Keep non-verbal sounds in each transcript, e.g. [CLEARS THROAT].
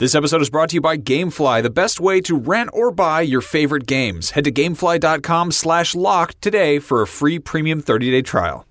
This episode is brought to you by GameFly, the best way to rent or buy your favorite games. Head to gamefly.com slash locked today for a free premium 30-day trial.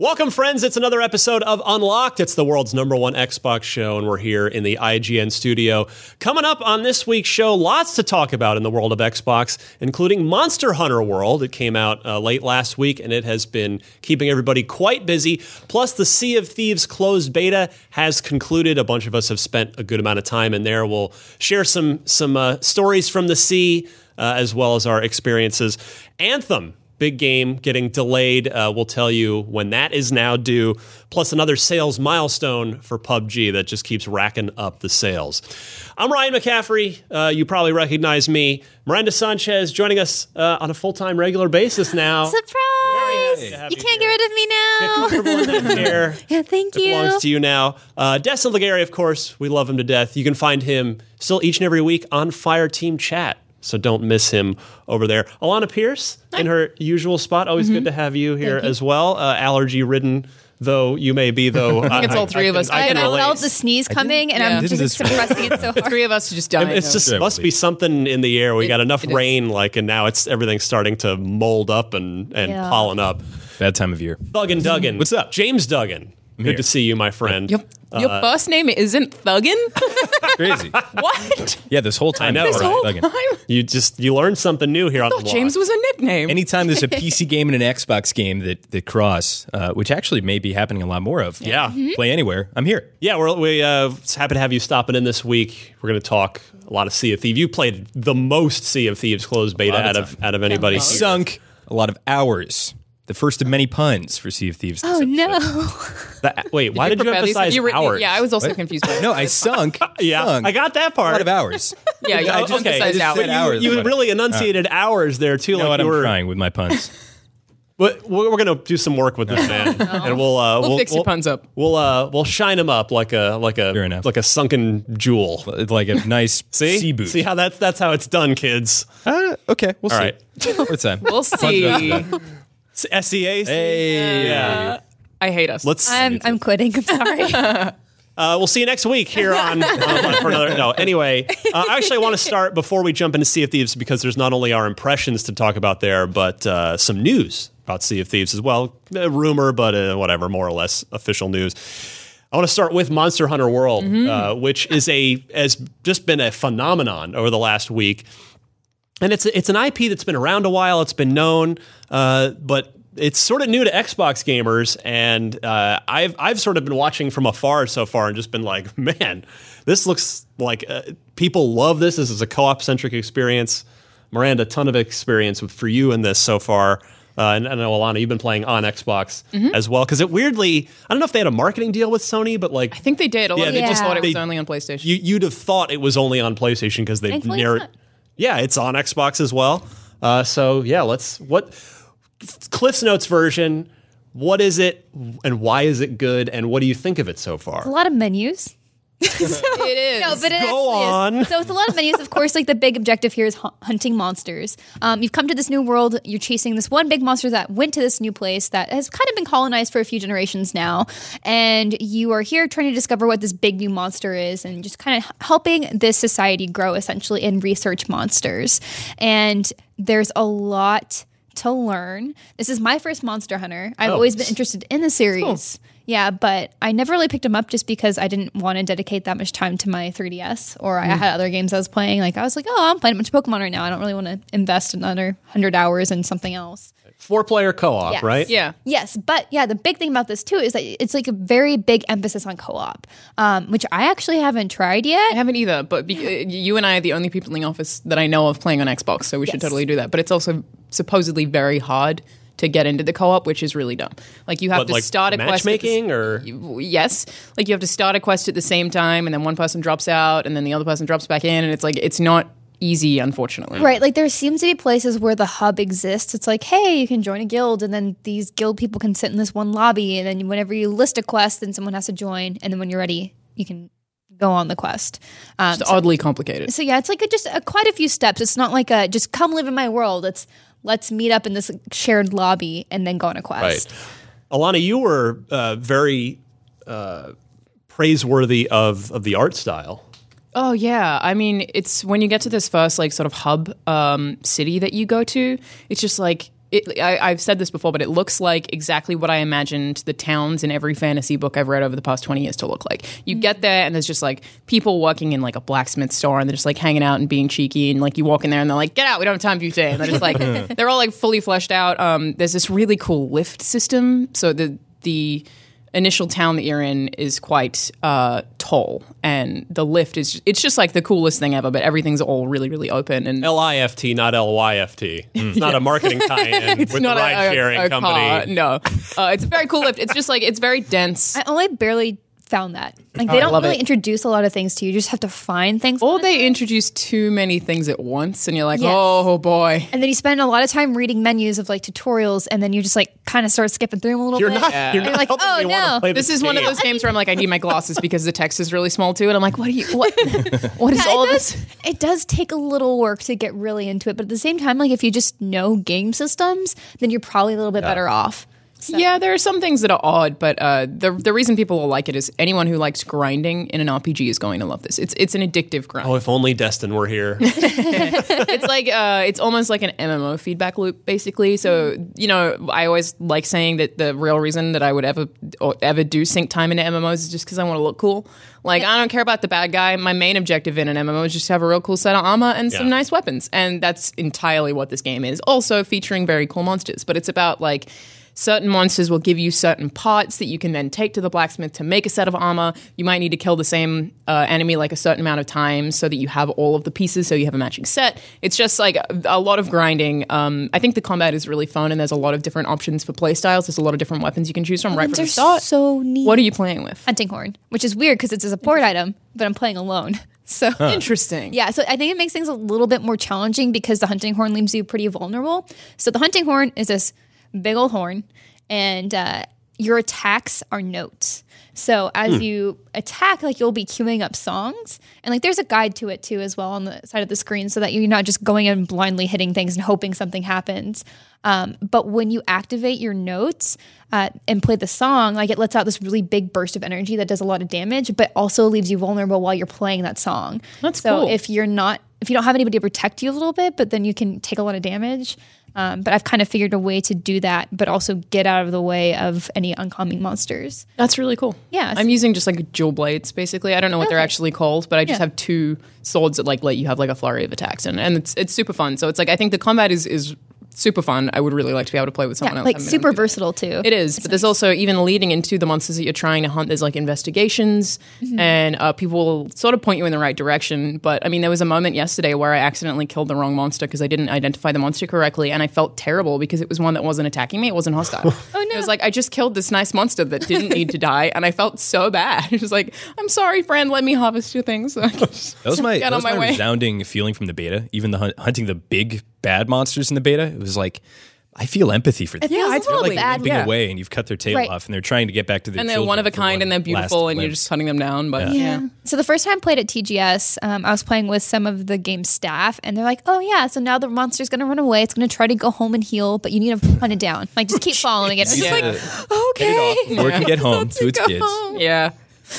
Welcome, friends. It's another episode of Unlocked. It's the world's number one Xbox show, and we're here in the IGN studio. Coming up on this week's show, lots to talk about in the world of Xbox, including Monster Hunter World. It came out uh, late last week, and it has been keeping everybody quite busy. Plus, the Sea of Thieves closed beta has concluded. A bunch of us have spent a good amount of time in there. We'll share some some uh, stories from the sea, uh, as well as our experiences. Anthem big game getting delayed. Uh, we'll tell you when that is now due, plus another sales milestone for PUBG that just keeps racking up the sales. I'm Ryan McCaffrey. Uh, you probably recognize me. Miranda Sanchez joining us uh, on a full time regular basis now. Surprise! You can't here. get rid of me Get now. comfortable in that chair. yeah, thank It you. belongs to you now. Uh, Destin Legarie, of course, we love him to death. You can find him still each and every week on Fire Team Chat. So don't miss him over there. Alana Pierce in her usual spot. Always Mm-hmm. good to have you here as well. Uh, allergy ridden though you may be, though. [LAUGHS] I think it's all three of us. I, I, can I felt the sneeze coming, and I'm didn't just this- suppressing it so [LAUGHS] hard. Three of us just dying. It's just Yeah, must be something in the air. We It- got enough it is. rain, like, and now it's everything's starting to mold up and and Yeah. pollen up. Bad time of year. Duggan Duggan, What's up? James Duggan. Good here. to see you, my friend. Your, your Uh, first name isn't Thuggin? [LAUGHS] Crazy. what? Yeah, this whole time. I know, it's right? whole Duggan. time? You just you learned something new here on the. James was a nickname. Anytime there's a [LAUGHS] PC game and an Xbox game that, that cross, uh, which actually may be happening a lot more of. Yeah. Mm-hmm. Play anywhere. I'm here. Yeah, we're we uh, happy to have you stopping in this week. We're going to talk a lot of Sea of Thieves. You played the most Sea of Thieves closed beta of out of out of anybody. here. Sunk a lot of hours. The first of many puns for Sea of Thieves. this Oh episode. no! That- [LAUGHS] wait, why did you Prepare these- emphasize you re- hours? Yeah, I was also confused by [LAUGHS] No, I sunk. [LAUGHS] yeah, sunk I got that a part. lot of hours. Yeah, you I I just- okay, I emphasized just hours. said you, hours. you Whatever. really enunciated hours there too. You know like what? you I'm were. trying with my puns. But we're, we're going to do some work with this man, and we'll uh, We'll fix your puns up. We'll uh, we'll shine him up like a like a Fair enough. like a sunken jewel. like a nice See, sea boot. see how that's that's how it's done, kids. Uh, okay, we'll All see. right. What time? We'll see. SEA. Hey. Yeah. I hate us. Let's. I'm I'm quitting. I'm sorry. [LAUGHS] Uh, we'll see you next week here on um, for another. No, anyway, uh, actually, I want to start before we jump into Sea of Thieves because there's not only our impressions to talk about there, but uh, some news about Sea of Thieves as well. A rumor, but uh, whatever, more or less official news. I want to start with Monster Hunter World, uh, which is a has just been a phenomenon over the last week, and it's it's an IP that's been around a while. It's been known, uh, but it's sort of new to Xbox gamers, and uh, I've I've sort of been watching from afar so far, and just been like, [LAUGHS] man, this looks like uh, people love this. This is a co-op centric experience. Miranda, a ton of experience for you in this so far. Uh, and I know Alana, you've been playing on Xbox as well because it weirdly, I don't know if they had a marketing deal with Sony, but like I think they did. A Yeah, they people just- thought it was they- only on PlayStation. you, you'd have thought it was only on PlayStation because they've Thankfully it's narrowed. Yeah, it's on Xbox as well. Uh, so yeah, let's what Cliff's Notes version. What is it, and why is it good, and what do you think of it so far? It's a lot of menus. [LAUGHS] [LAUGHS] it is. No, but it Go on. Is. So it's a lot of menus. Of course, like the big objective here is hu- hunting monsters. Um, you've come to this new world. You're chasing this one big monster that went to this new place that has kind of been colonized for a few generations now, and you are here trying to discover what this big new monster is, and just kind of helping this society grow essentially and research monsters. And there's a lot to learn. This is my first Monster Hunter. I've Oh. always been interested in the series. Yeah, but I never really picked them up just because I didn't want to dedicate that much time to my 3DS or I hmm. had other games I was playing. Like I was like, oh, I'm playing a bunch of Pokemon right now. I don't really want to invest another 100 hours in something else. Four player co op, Yes. right? Yeah. Yes, but yeah, the big thing about this too is that it's like a very big emphasis on co-op, um, which I actually haven't tried yet. I haven't either, but be, uh, you and I are the only people in the office that I know of playing on Xbox, so we should totally do that. But it's also supposedly very hard to get into the co-op, which is really dumb. Like you have But to like start a quest. at the or yes like you have to start a quest at the same time and then one person drops out and then the other person drops back in and it's like it's not easy unfortunately Right, like there seems to be places where the hub exists. It's like, hey, you can join a guild, and then these guild people can sit in this one lobby, and then whenever you list a quest, then someone has to join, and then when you're ready, you can go on the quest. Um, it's oddly complicated so yeah, it's like a, just a, quite a few steps. It's not like a just come live in my world. It's let's meet up in this shared lobby and then go on a quest. Right. Alana, you were uh, very uh, praiseworthy of, of the art style Oh yeah, I mean, it's when you get to this first like sort of hub um, city that you go to. It's just like it, I, I've said this before, but it looks like exactly what I imagined the towns in every fantasy book I've read over the past twenty years to look like. You get there and there's just like people working in like a blacksmith store and they're just like hanging out and being cheeky and like you walk in there and they're like, "Get out, we don't have time for you today." And they're just like [LAUGHS] they're all like fully fleshed out. Um, there's this really cool lift system, so the the initial town that you're in is quite uh, tall, and the lift is it's just like the coolest thing ever. But everything's all really really open and. L I F T, not L Y F T. [LAUGHS] It's not a marketing tie-in with the a- ride sharing company. car, no, uh, it's a very cool lift. It's just like it's very dense. I only barely found that. Like they I don't really it. introduce a lot of things to you. You just have to find things. Or they introduce too many things at once, and you're like, Yes. oh boy. and then you spend a lot of time reading menus of like tutorials, and then you just like kind of start skipping through them a little You're bit. not. Yeah. You're You're not like, helping oh, me want no. play This is one of those games where I'm like, I need my glasses [LAUGHS] because the text is really small too, and I'm like, what are you? What? [LAUGHS] what is Yeah, all it does, this? it does take a little work to get really into it, but at the same time, like if you just know game systems, then you're probably a little bit better off. Yeah, there are some things that are odd, but uh, the the reason people will like it is anyone who likes grinding in an RPG is going to love this. It's it's an addictive grind. Oh, if only Destin were here. [LAUGHS] it's like uh, it's almost like an MMO feedback loop, basically. So you know, I always like saying that the real reason that I would ever or ever do sink time into MMOs is just because I want to look cool. Like I don't care about the bad guy. My main objective in an MMO is just to have a real cool set of armor and some nice weapons, and that's entirely what this game is. Also featuring very cool monsters, but it's about like. Certain monsters will give you certain parts that you can then take to the blacksmith to make a set of armor. You might need to kill the same uh, enemy like a certain amount of times so that you have all of the pieces, so you have a matching set. It's just like a, a lot of grinding. Um, I think the combat is really fun, and there's a lot of different options for playstyles. There's a lot of different weapons you can choose from right from the start. so neat. What are you playing with? hunting horn, which is weird because it's a support item, but I'm playing alone. [LAUGHS] So Interesting. yeah, so I think it makes things a little bit more challenging because the hunting horn leaves you pretty vulnerable. So the hunting horn is this big old horn, and uh, your attacks are notes. So as you attack, like you'll be queuing up songs, and like there's a guide to it too as well on the side of the screen, so that you're not just going in blindly hitting things and hoping something happens. Um, but when you activate your notes uh, and play the song, like it lets out this really big burst of energy that does a lot of damage, but also leaves you vulnerable while you're playing that song. That's so cool. if you're not, if you don't have anybody to protect you a little bit, but then you can take a lot of damage. Um, but I've kind of figured a way to do that, but also get out of the way of any oncoming monsters. That's really cool. Yeah, I'm using just like dual blades, basically. I don't know what they're actually called, but I just Yeah. have two swords that like let you have like a flurry of attacks, and, and it's it's super fun. So it's like I think the combat is is super fun. I would really like to be able to play with someone Yeah, else. like I haven't super able to do that. versatile too. It is, but there's also even leading into the monsters that you're trying to hunt. There's like investigations, and uh, people will sort of point you in the right direction. But I mean, there was a moment yesterday where I accidentally killed the wrong monster because I didn't identify the monster correctly, and I felt terrible because it was one that wasn't attacking me. It wasn't hostile. [LAUGHS] oh no! It was like I just killed this nice monster that didn't need to [LAUGHS] die, and I felt so bad. [LAUGHS] It was like, I'm sorry, friend. Let me harvest your things. That was my, Get that on was my my, way. resounding feeling from the beta. Even the hunt, hunting the big bad monsters in the beta, it was like I feel empathy for them. feels a They're like bad, limping yeah. away, and you've cut their tail Right. off, and they're trying to get back to their and they're one of a kind, and they're beautiful, and you're just hunting them down. But yeah. So the first time I played at TGS, um, I was playing with some of the game staff, and they're like, "Oh yeah, so now the monster's gonna run away. It's gonna try to go home and heal, but you need to hunt it down. Like just keep [LAUGHS] following it." I'm just like, okay. before it can get [LAUGHS] home to its go kids, home. yeah.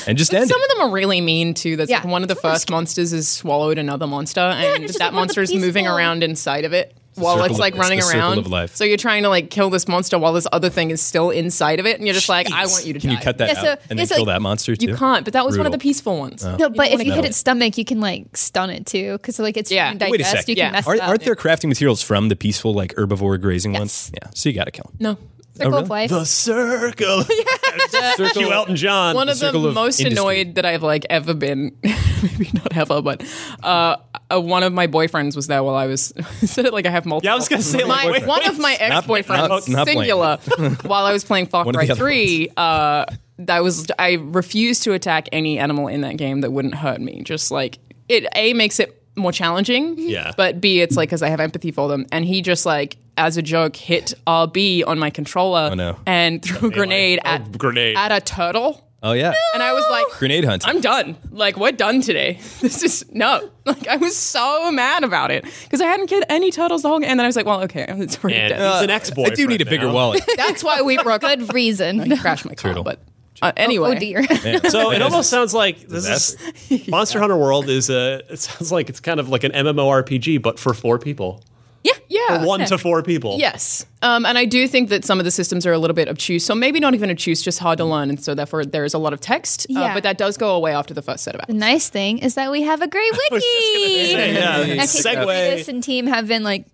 And just end Some it. of them are really mean too. That's like one of the first monsters has swallowed another monster, and it's that like one of the monster is moving around inside of it while circle it's of- like it's running the around. of life. So you're trying to like kill this monster while this other thing is still inside of it, and you're just like, I want you to Can die. you cut that Yeah, so- out and yeah, then so, kill like, that monster too? You can't, but that was one of the peaceful ones. No, but if you hit its stomach, you can like stun it too, because like it's Yeah. trying to Wait a digest. sec. You can Yeah. mess Are, it up. aren't there crafting materials from the peaceful like herbivore grazing ones? Yeah, so you got to kill 'em. No. Circle Oh, of life. the circle. [LAUGHS] Cue Elton John. One of the of most industry. annoyed that I've like ever been, [LAUGHS] maybe not ever, but uh, uh, one of my boyfriends was there while I was. [LAUGHS] said it like I have multiple. Yeah, I was gonna say, my, wait, one of my ex boyfriends, not- not singular, while I was playing Far One Cry Three. Uh, that was I refused to attack any animal in that game that wouldn't hurt me. Just like it, a makes it more challenging. Yeah. But B, it's like because I have empathy for them, and he just like as a joke hit RB on my controller Oh, no. and threw a grenade oh, at grenade. at a turtle. Oh yeah, And I was like, grenade hunt. I'm done. Like, we're done today. [LAUGHS] This is no. Like, I was so mad about it because I hadn't killed any turtles the whole game. And then I was like, well, okay, [LAUGHS] it's already and dead. he's an ex boy. I do need a bigger wallet. [LAUGHS] That's why we broke up. Good reason. I crashed my car, Turtle. but Uh, anyway, Oh dear. So it almost sounds like this is Monster Hunter World is a. It sounds like it's kind of like an MMORPG, but for four people, yeah. yeah, one to four people. Yes. Um, and I do think that some of the systems are a little bit obtuse. So maybe not even obtuse, just hard to learn. And so therefore there is a lot of text. Uh, Yeah. but that does go away after the first set of apps. The apps. nice thing is that we have a great [LAUGHS] wiki. Yeah, [LAUGHS] And Casey segue. And team have been like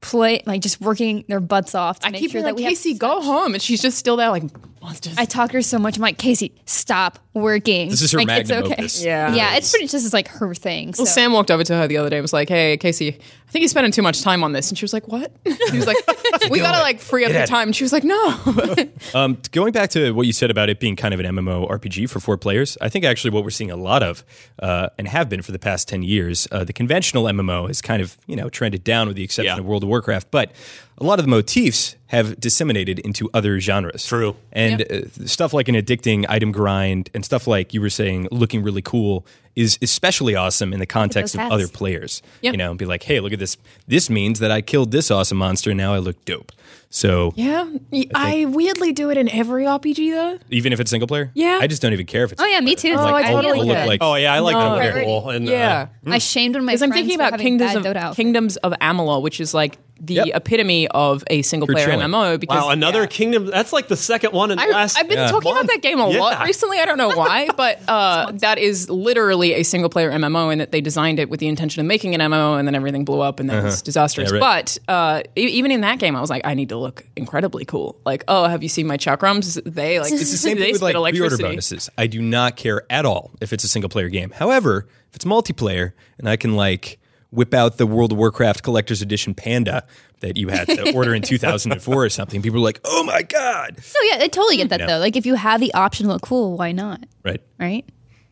play like just working their butts off to I make keep sure being that like, we have Casey, go home. And she's just still there like, monsters. I talk to her so much. I'm like, Casey, stop working. This is her like, it's magnum okay. opus. Yeah. yeah. It's pretty. This is like her thing. So. Well, Sam walked over to her the other day and was like, "Hey, Casey, I think you're spending too much time on this." And she was like, "What?" [LAUGHS] He was like, [LAUGHS] "We gotta like free up the time." And she was like, "No." [LAUGHS] Um, going back to what you said about it being kind of an MMO RPG for four players, I think actually what we're seeing a lot of, uh, and have been for the past ten years, uh, the conventional MMO has kind of you know trended down with the exception Yeah. of World of Warcraft, but a lot of the motifs have disseminated into other genres. True. and uh, stuff like an addicting item grind and stuff like you were saying, looking really cool. Is especially awesome in the context of hats. other players. Yep. You know, and be like, hey, look at this. This means that I killed this awesome monster and now I look dope. So yeah, I weirdly do it in every RPG though. even if it's single player? Yeah. I just don't even care if it's oh yeah, me too. Oh, like, I I, totally feel get like it. like Oh yeah, I like No. the Right, cool. And, uh, Yeah. [LAUGHS] I shamed one of my Because I'm thinking about Kingdoms of Dota. Kingdoms of Amalur, which is like the Yep. epitome of a single player. MMO. Because wow, another yeah. Kingdom. That's like the second one in the I, last. I've been Yeah. talking about that game a Yeah. lot recently. I don't know why, [LAUGHS] but uh, that is literally a single player MMO, and that they designed it with the intention of making an MMO, and then everything blew up, and that was disastrous. Yeah, right. But uh, e- even in that game, I was like, I need to look incredibly cool. Like, oh, have you seen my chakrams? They like It's [LAUGHS] the same thing with spit like pre-order bonuses. I do not care at all if it's a single player game. However, if it's multiplayer and I can like whip out the World of Warcraft Collector's Edition Panda that you had to [LAUGHS] order in 2004 or something, people were like, "Oh my god!" No, yeah, I totally get that Yeah. though. Like if you have the option to look cool, why not? Right? Right?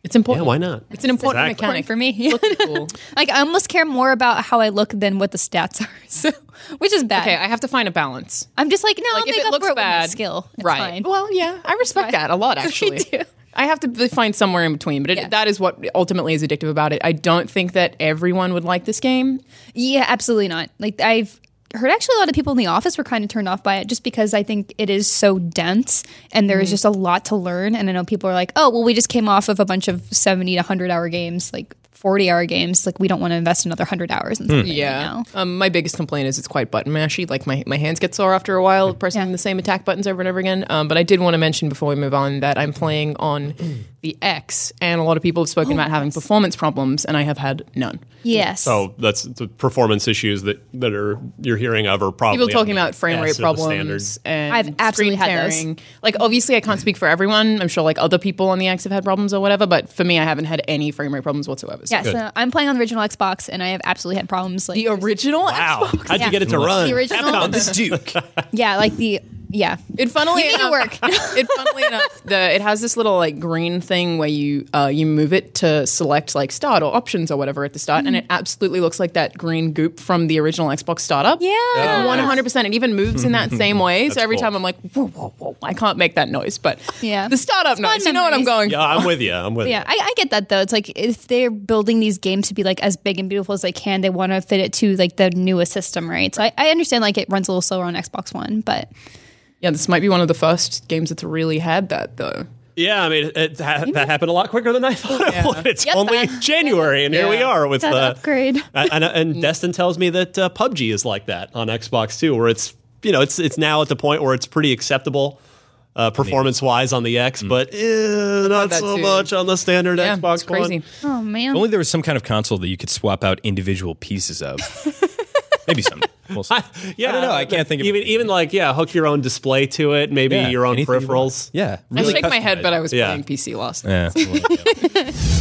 It's important. Yeah, why not? It's an important Exactly. mechanic For me. [LAUGHS] Cool. like I almost care more about how I look than what the stats are. [LAUGHS] So which is bad. Okay, I have to find a balance. I'm just like, no, I'll if make it up looks for it with my bad, skill. It's right? fine. Well, yeah, I respect that a lot. Actually, do. I have to find somewhere in between, but it, Yeah. that is what ultimately is addictive about it. I don't think that everyone would like this game. Yeah, absolutely not. Like I've heard actually a lot of people in the office were kind of turned off by it just because I think it is so dense and there is mm-hmm. just a lot to learn. And I know people are like, oh, well, we just came off of a bunch of 70 to 100 hour games, like 40 hour games. Like we don't want to invest another 100 hours in something. Yeah. Right now. Um, my biggest complaint is it's quite button mashy. Like my, my hands get sore after a while pressing Yeah. the same attack buttons over and over again. Um, but I did want to mention before we move on that I'm playing on the X, and a lot of people have spoken about having performance problems, and I have had none. Yes. So that's the performance issues that, that are you're hearing of are probably People talking about frame rate problems and I've absolutely screen had those. Like obviously, I can't speak for everyone. I'm sure like other people on the X have had problems or whatever. But for me, I haven't had any frame rate problems whatsoever. So yeah, so I'm playing on the original Xbox and I have absolutely had problems. Like The original Wow, Xbox. how'd Yeah. you get it to run? The original- Capcom. This [LAUGHS] Duke. yeah, like the yeah. It funnily You made it enough, work. [LAUGHS] it funnily enough, the it has this little like green thing where you uh, you move it to select like start or options or whatever at the start, and it absolutely looks like that green goop from the original Xbox startup. Yeah. one hundred percent. It even moves in that [LAUGHS] same way. so every cool. time I'm like, whoa, whoa, whoa, I can't make that noise, but Yeah. the startup It's noise. You know what I'm going? Yeah, I'm with you. I'm with Yeah, I, I get that though. It's like if they're building these games to be like as big and beautiful as they can, they want to fit it to like the newest system, right? So I, I understand like it runs a little slower on Xbox One, but Yeah, this might be one of the first games that's really had that though. Yeah, I mean it, ha- that happened a lot quicker than I [LAUGHS] thought it would. It's Yep. only January, and here we are with that the upgrade. [LAUGHS] and, and, and Destin tells me that uh, PUBG is like that on Xbox too, where it's you know it's it's now at the point where it's pretty acceptable uh, performance wise on the X, but eh, not so too. much on the standard Yeah, Xbox it's crazy. One. Oh man. Only there was some kind of console that you could swap out individual pieces of. [LAUGHS] Maybe some. We'll see. [LAUGHS] Yeah, I don't know. I can't think of even even like yeah, hook your own display to it, maybe Yeah, your own anything you want. peripherals. Yeah. I shake my head, but I was Yeah. playing PC last. Yeah. [LAUGHS]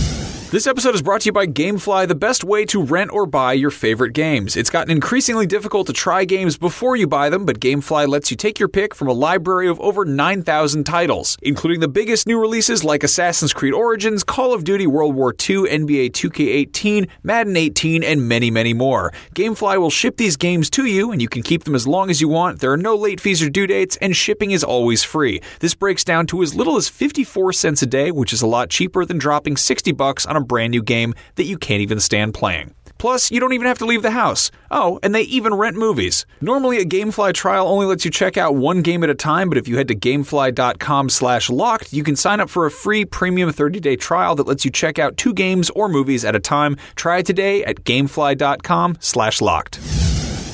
This episode is brought to you by Gamefly, the best way to rent or buy your favorite games. It's gotten increasingly difficult to try games before you buy them, but Gamefly lets you take your pick from a library of over 9,000 titles, including the biggest new releases like Assassin's Creed Origins, Call of Duty World War II, NBA 2K18, Madden 18, and many, many more. Gamefly will ship these games to you, and you can keep them as long as you want. There are no late fees or due dates, and shipping is always free. This breaks down to as little as 54 cents a day, which is a lot cheaper than dropping 60 bucks on a brand new game that you can't even stand playing. Plus, you don't even have to leave the house. Oh, and they even rent movies. Normally, a GameFly trial only lets you check out one game at a time, but if you head to gamefly.com slash locked, you can sign up for a free premium 30-day trial that lets you check out two games or movies at a time. Try it today at gamefly.com slash locked.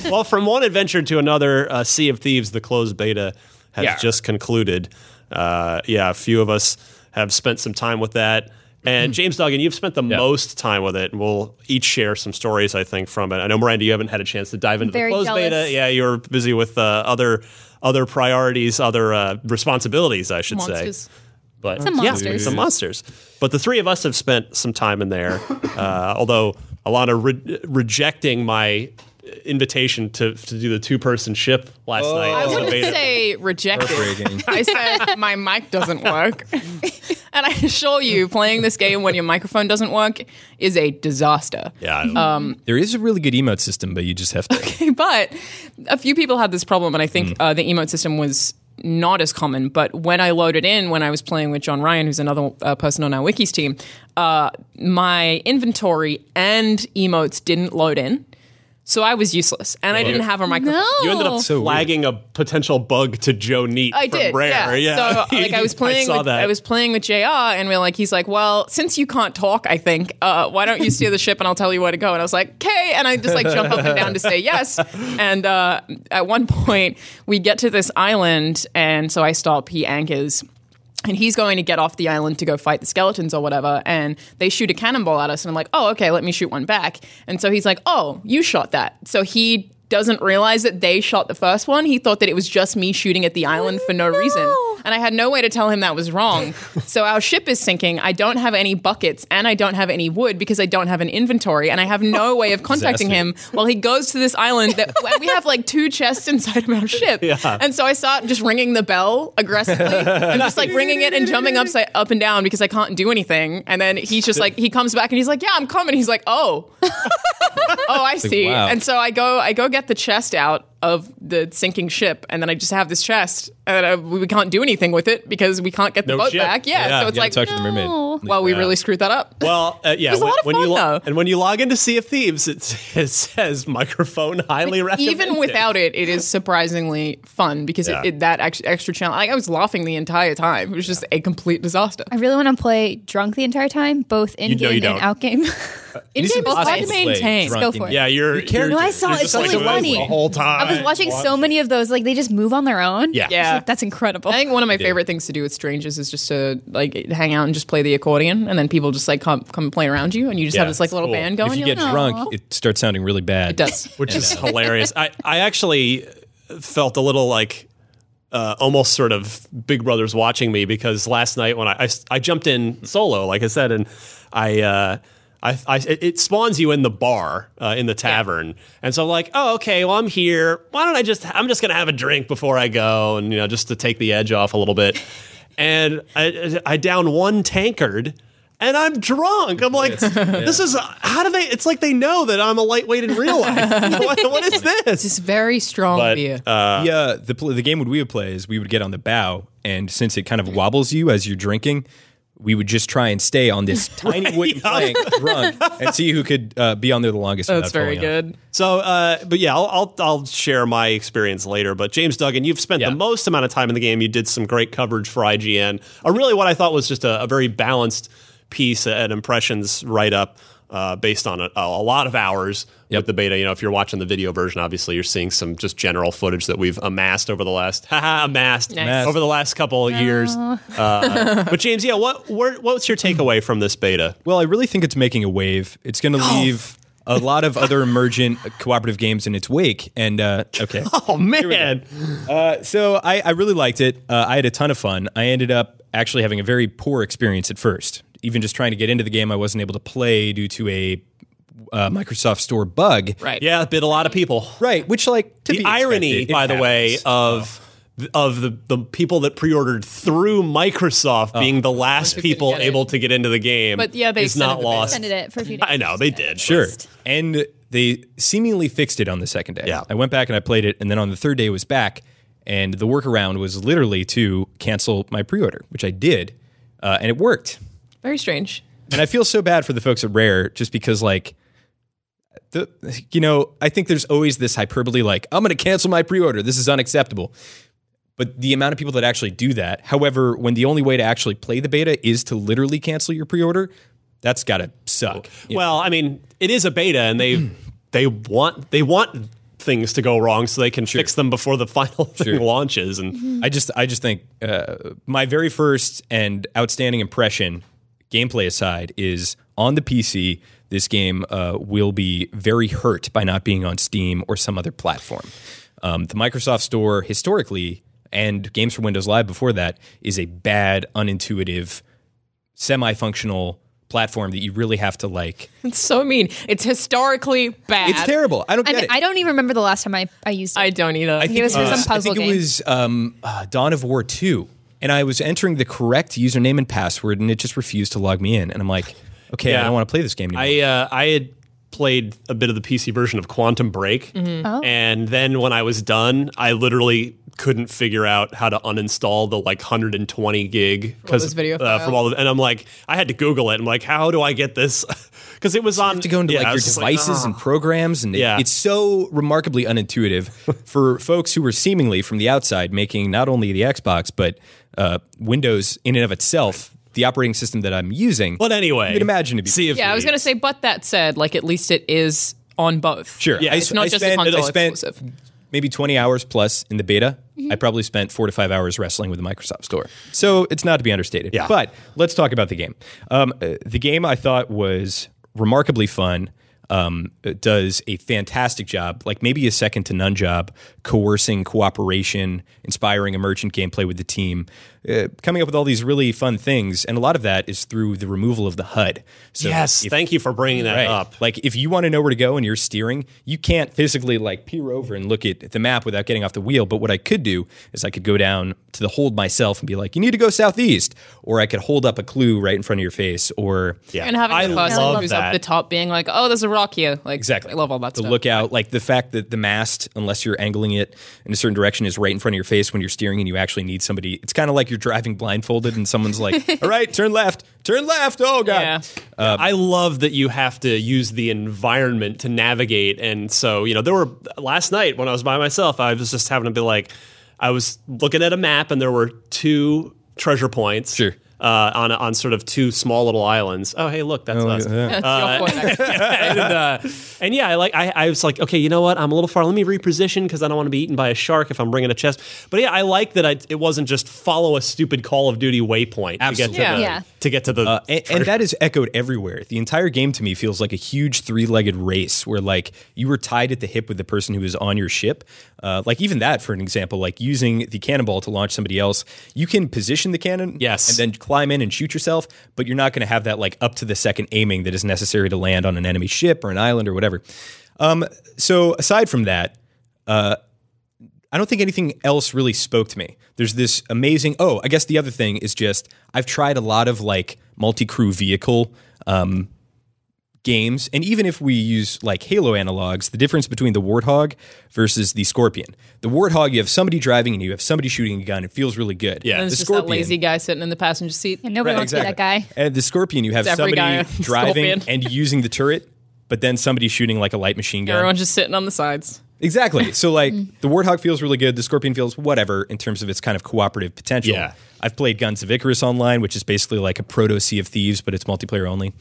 well, from one adventure to another, uh, Sea of Thieves, the closed beta, has Yeah. just concluded. Uh, yeah, a few of us have spent some time with that. And James Duggan, you've spent the most time with it. and We'll each share some stories, I think, from it. I know Miranda, you haven't had a chance to dive into Very the closed jealous. beta. Yeah, you're busy with uh, other other priorities, other uh, responsibilities, I should say. Monsters. But Some yeah, monsters. some monsters. But the three of us have spent some time in there. Uh, [LAUGHS] although Alana re- rejecting my invitation to to do the two person ship last night. I as the wouldn't say rejected. I said my mic doesn't work. [LAUGHS] and I [LAUGHS] assure you, playing this game when your microphone doesn't work is a disaster. Yeah, I don't- There is a really good emote system, but you just have to. [LAUGHS] Okay, but a few people had this problem, and I think Hmm. uh, the emote system was not as common. But when I loaded in, when I was playing with John Ryan, who's another uh, person on our wikis team, uh, my inventory and emotes didn't load in. So I was useless, and I didn't have a microphone. No. you ended up So weird. flagging a potential bug to Joe Neate. I from did, Rare. yeah. So [LAUGHS] like I was playing, saw with, that. I was playing with Jr. and we are like, he's like, well, since you can't talk, I think, uh, why don't you steer the ship and I'll tell you where to go? And I was like, okay, and I just like jump up and down to say yes. [LAUGHS] And uh, at one point, we get to this island, and so I stop. He anchors. And he's going to get off the island to go fight the skeletons or whatever. And they shoot a cannonball at us. And I'm like, oh, okay, let me shoot one back. And so he's like, oh, you shot that. So he doesn't realize that they shot the first one. He thought that it was just me shooting at the oh, island for no, reason. And I had no way to tell him that was wrong. [LAUGHS] so our ship is sinking. I don't have any buckets and I don't have any wood because I don't have an inventory. And I have no [LAUGHS] way of contacting him while he goes to this island that we have like two chests inside of our [LAUGHS] ship. And so I start just ringing the bell aggressively. I'm just like ringing it and jumping upside up and down because I can't do anything. And then he's just like he comes back and he's like, "Yeah, I'm coming." He's like, "Oh, [LAUGHS] oh, I see." wow. And so I go, I go get the chest out of the sinking ship, and then I just have this chest, and uh, we can't do anything with it because we can't get the No boat ship. back. Yeah, Yeah, so it's You like, gotta talk to the mermaid. Well, we Yeah. really screwed that up. Well, uh, [LAUGHS] yeah. was a when, lot of when fun, you lo- though. and when you log into Sea of Thieves, it, [LAUGHS] it says microphone highly recommended. Even without it, it is surprisingly fun because Yeah. it, it, that extra, extra challenge. Like I was laughing the entire time. It was just a complete disaster. I really want to play drunk the entire time, both in You know game you don't. and out game. In It is game is hard to maintain. drunk Go for it. yeah, you're. you're No, I saw you're it. just It's really like funny. the whole time. I was watching so many of those. Like they just move on their own. Yeah. It's like, that's incredible. I think one of my favorite things to do with strangers is just to like hang out and just play the accordion, and then people just like come come play around you, and you just Yeah, have this like little cool. band going. If you get like, drunk, Aw. it starts sounding really bad. it does. [LAUGHS] which is hilarious. I, I actually felt a little like uh, almost sort of Big Brother's watching me because last night when I, I, I jumped in solo, like I said, and I. Uh, I, I, it it spawns you in the bar uh, in the tavern, and so I'm like, oh, okay, well, I'm here. Why don't I just? I'm just gonna have a drink before I go, and you know, just to take the edge off a little bit. [LAUGHS] And I, I down one tankard, and I'm drunk. I'm like, [LAUGHS] this is how do they? It's like they know that I'm a lightweight in real life. [LAUGHS] what, what is this? It's very strong But beer. uh, the, uh, the the game would we would play is we would get on the bow, and since it kind of wobbles you as you're drinking, we would just try and stay on this [LAUGHS] tiny wooden plank drunk and see who could uh, be on there the longest. That's very falling off. good. So, uh, but yeah, I'll, I'll I'll share my experience later. But James Duggan, you've spent Yeah. the most amount of time in the game. You did some great coverage for IGN. A really what I thought was just a, a very balanced piece at impressions write up. Uh, based on a, a lot of hours Yep. with the beta, you know, if you're watching the video version, obviously you're seeing some just general footage that we've amassed over the last [LAUGHS] haha amassed Nice. over the last couple of years. Uh, but James, yeah, what where, what's your takeaway from this beta? Well, I really think it's making a wave. It's going to leave a lot of other emergent cooperative games in its wake. And uh, okay, [LAUGHS] Oh man, Uh, so I, I really liked it. Uh, I had a ton of fun. I ended up actually having a very poor experience at first. Even just trying to get into the game, I wasn't able to play due to a uh, Microsoft Store bug. Right. yeah, it bit a lot of people. Right, which like to the be irony, expected, by the way, happens. of of the, the people that pre-ordered through Microsoft Oh. being the last could people get it. able to get into the game. But, yeah, they is not lost. Extended it for a few days. I know they did. Sure. but- And they seemingly fixed it on the second day. Yeah. I went back and I played it, and then on the third day it was back, and the workaround was literally to cancel my pre-order, which I did, uh, and it worked. Very strange. And I feel so bad for the folks at Rare just because like the you know, I think there's always this hyperbole like I'm going to cancel my pre-order. This is unacceptable. But the amount of people that actually do that, however, when the only way to actually play the beta is to literally cancel your pre-order, that's got to suck. You know? Well, I mean, it is a beta, and they [CLEARS THROAT] they want they want things to go wrong so they can fix them before the final [LAUGHS] thing launches. And I just I just think uh, my very first and outstanding impression, gameplay aside, is on the PC. This game uh, will be very hurt by not being on Steam or some other platform. Um, the Microsoft Store historically and games for Windows Live before that is a bad, unintuitive, semi-functional platform that you really have to like. [LAUGHS] It's so mean. It's historically bad. It's terrible. I don't I get mean, it. I don't even remember the last time I, I used it. I don't either. I think it was for uh, some puzzle I think game. it was um, uh, Dawn of War 2. And I was entering the correct username and password, and it just refused to log me in. And I'm like, okay, I don't want to play this game anymore. I uh, I had played a bit of the PC version of Quantum Break, Oh. and then when I was done, I literally couldn't figure out how to uninstall the like 120 gig those video uh, from all of, and I'm like I had to Google it. I'm like, how do I get this? [LAUGHS] Because it was on to go into yeah, like your was just like, devices "Ah." and programs, and it- Yeah. it's so remarkably unintuitive [LAUGHS] for folks who were seemingly from the outside making not only the Xbox but uh, Windows in and of itself, the operating system that I'm using. But anyway, you can imagine to be Sea of yeah, I was going to say, but that said, like at least it is on both. Sure. Yeah, I, it's not I just spent, a console I spent exclusive. maybe 20 hours plus in the beta. Mm-hmm. I probably spent four to five hours wrestling with the Microsoft Store. So it's not to be understated. Yeah. But let's talk about the game. Um, uh, the game I thought was remarkably fun. Um, it does a fantastic job, like maybe a second to none job, coercing cooperation, inspiring emergent gameplay with the team, uh, coming up with all these really fun things. And a lot of that is through the removal of the HUD. So yes, if- thank you for bringing that Right. up. Like if you want to know where to go and you're steering, you can't physically like peer over and look at the map without getting off the wheel. But what I could do is I could go down to the hold myself and be like, you need to go southeast, or I could hold up a clue right in front of your face, or Yeah, And having I the person love who's that. up the top being like, oh, there's a rock here. Like, Exactly. I love all that the stuff. lookout, like the fact that the mast, unless you're angling it in a certain direction, is right in front of your face when you're steering, and you actually need somebody. It's kind of like you're driving blindfolded, and someone's like, [LAUGHS] "All right, turn left, turn left." Oh god, uh, Yeah. I love that you have to use the environment to navigate. And so, you know, there were last night when I was by myself, I was just having to be like, I was looking at a map and there were two treasure points. Sure. Uh, on on sort of two small little islands. Oh, hey, look, that's us. yeah. That's your [LAUGHS] and, uh, and yeah, I like I, I was like, okay, you know what? I'm a little far. Let me reposition because I don't want to be eaten by a shark if I'm bringing a chest. But yeah, I like that. I, it wasn't just follow a stupid Call of Duty waypoint Absolutely. to get to the Yeah. to get to the. Uh, and, and that is echoed everywhere. The entire game to me feels like a huge three-legged race where like you were tied at the hip with the person who was on your ship. Uh, like even that, for an example, like using the cannonball to launch somebody else, you can position the cannon, Yes. and then climb in and shoot yourself. But you're not going to have that like up to the second aiming that is necessary to land on an enemy ship or an island or whatever. Um, so aside from that, uh, I don't think anything else really spoke to me. There's this amazing. Oh, I guess the other thing is just I've tried a lot of like multi-crew vehicle um, games, and even if we use like Halo analogs, the difference between the Warthog versus the Scorpion. The Warthog, you have somebody driving and you have somebody shooting a gun. It feels really good. Yeah. And the it's just that lazy guy sitting in the passenger seat. And nobody Right, wants to be that guy. And the Scorpion, you have It's somebody [LAUGHS] [LAUGHS] driving and using the turret, but then somebody shooting like a light machine gun. Everyone's just sitting on the sides. Exactly. [LAUGHS] So like the Warthog feels really good. The Scorpion feels whatever in terms of its kind of cooperative potential. Yeah. I've played Guns of Icarus online, which is basically like a proto Sea of Thieves, but it's multiplayer only.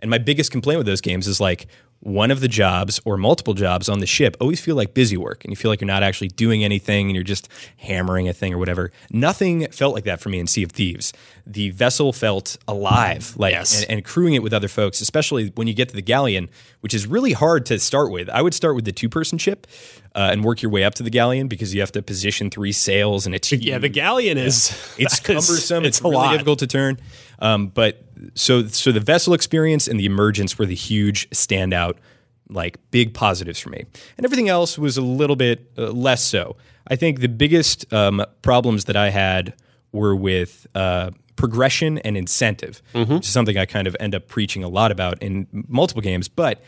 And my biggest complaint with those games is like one of the jobs or multiple jobs on the ship always feel like busy work and you feel like you're not actually doing anything and you're just hammering a thing or whatever. Nothing felt like that for me in Sea of Thieves. The vessel felt alive, like Yes. and, and crewing it with other folks, especially when you get to the galleon, which is really hard to start with. I would start with the two person ship uh, and work your way up to the galleon because you have to position three sails and it's [LAUGHS] yeah, the galleon is [LAUGHS] it's that is- cumbersome. It's, It's, a really lot. difficult to turn. Um, but so so the vessel experience and the emergence were the huge standout, like big positives for me. And everything else was a little bit uh, less so. I think the biggest um, problems that I had were with. Uh, progression and incentive which is something i kind of end up preaching a lot about in multiple games but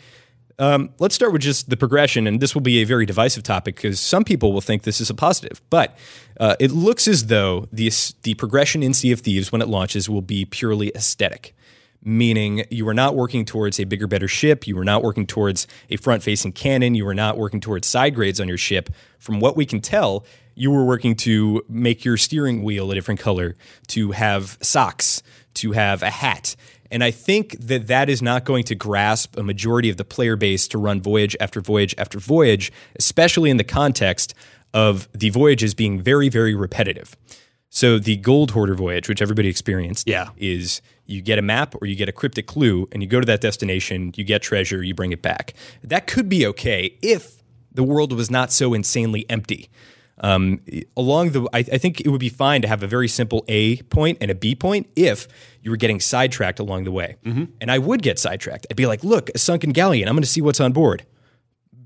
um, let's start with just the progression, and this will be a very divisive topic because some people will think this is a positive. But uh, it looks as though the the progression in Sea of Thieves when it launches will be purely aesthetic, meaning you were not working towards a bigger, better ship. You were not working towards a front facing cannon. You were not working towards side grades on your ship. From what we can tell, you were working to make your steering wheel a different color, to have socks, to have a hat. And I think that that is not going to grasp a majority of the player base to run voyage after voyage after voyage, especially in the context of the voyages being very, very repetitive. So the Gold Hoarder voyage, which everybody experienced, Yeah. is you get a map or you get a cryptic clue and you go to that destination, you get treasure, you bring it back. That could be okay if the world was not so insanely empty. Um, along the, I, I think it would be fine to have a very simple A point and a B point if you were getting sidetracked along the way. And I would get sidetracked. I'd be like, look, a sunken galleon. I'm going to see what's on board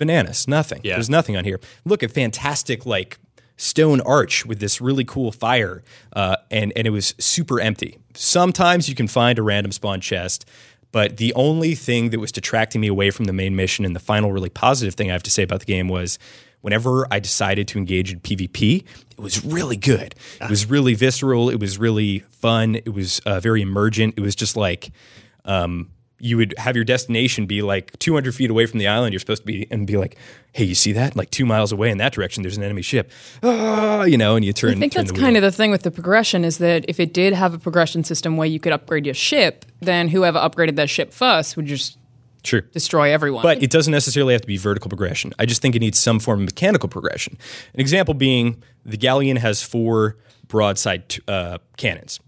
bananas. Nothing. Yeah. There's nothing on here. Look, a fantastic like stone arch with this really cool fire, uh, and and it was super empty. Sometimes you can find a random spawn chest. But the only thing that was detracting me away from the main mission and the final really positive thing I have to say about the game was whenever I decided to engage in PvP, it was really good. It was really visceral. It was really fun. It was uh, very emergent. It was just like um, you would have your destination be like 200 feet away from the island you're supposed to be and be like hey you see that like two miles away in that direction there's an enemy ship ah, you know and you turn I think turn that's kind of the thing with the progression is that if it did have a progression system where you could upgrade your ship, then whoever upgraded that ship first would just sure destroy everyone. but it doesn't necessarily have to be vertical progression i just think it needs some form of mechanical progression an example being the galleon has four broadside uh, cannons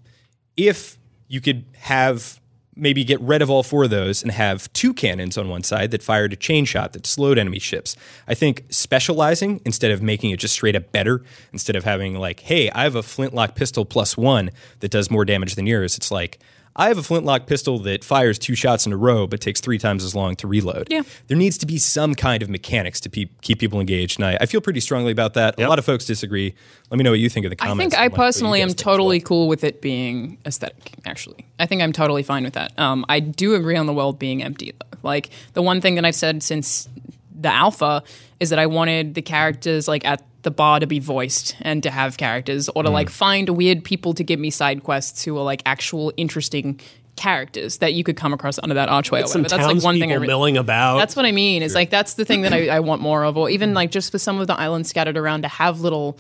if you could have maybe get rid of all four of those and have two cannons on one side that fired a chain shot that slowed enemy ships. I think specializing instead of making it just straight up better, instead of having like, hey, I have a flintlock pistol plus one that does more damage than yours, it's like, I have a flintlock pistol that fires two shots in a row but takes three times as long to reload. Yeah. There needs to be some kind of mechanics to pe- keep people engaged. And I, I feel pretty strongly about that. A lot of folks disagree. Let me know what you think of the comments. I think I and, like, what you personally am totally well. cool with it being aesthetic. Actually, I think I'm totally fine with that. Um, I do agree on the world being empty. Though. Like the one thing that I've said since the alpha is that I wanted the characters like at the bar to be voiced and to have characters, or to Mm. like find weird people to give me side quests who are like actual interesting characters that you could come across under that archway. Or whatever. That's like one thing I re- milling about. That's what I mean. Is like that's the thing that I, [CLEARS THROAT] I want more of, or even like just for some of the islands scattered around to have little.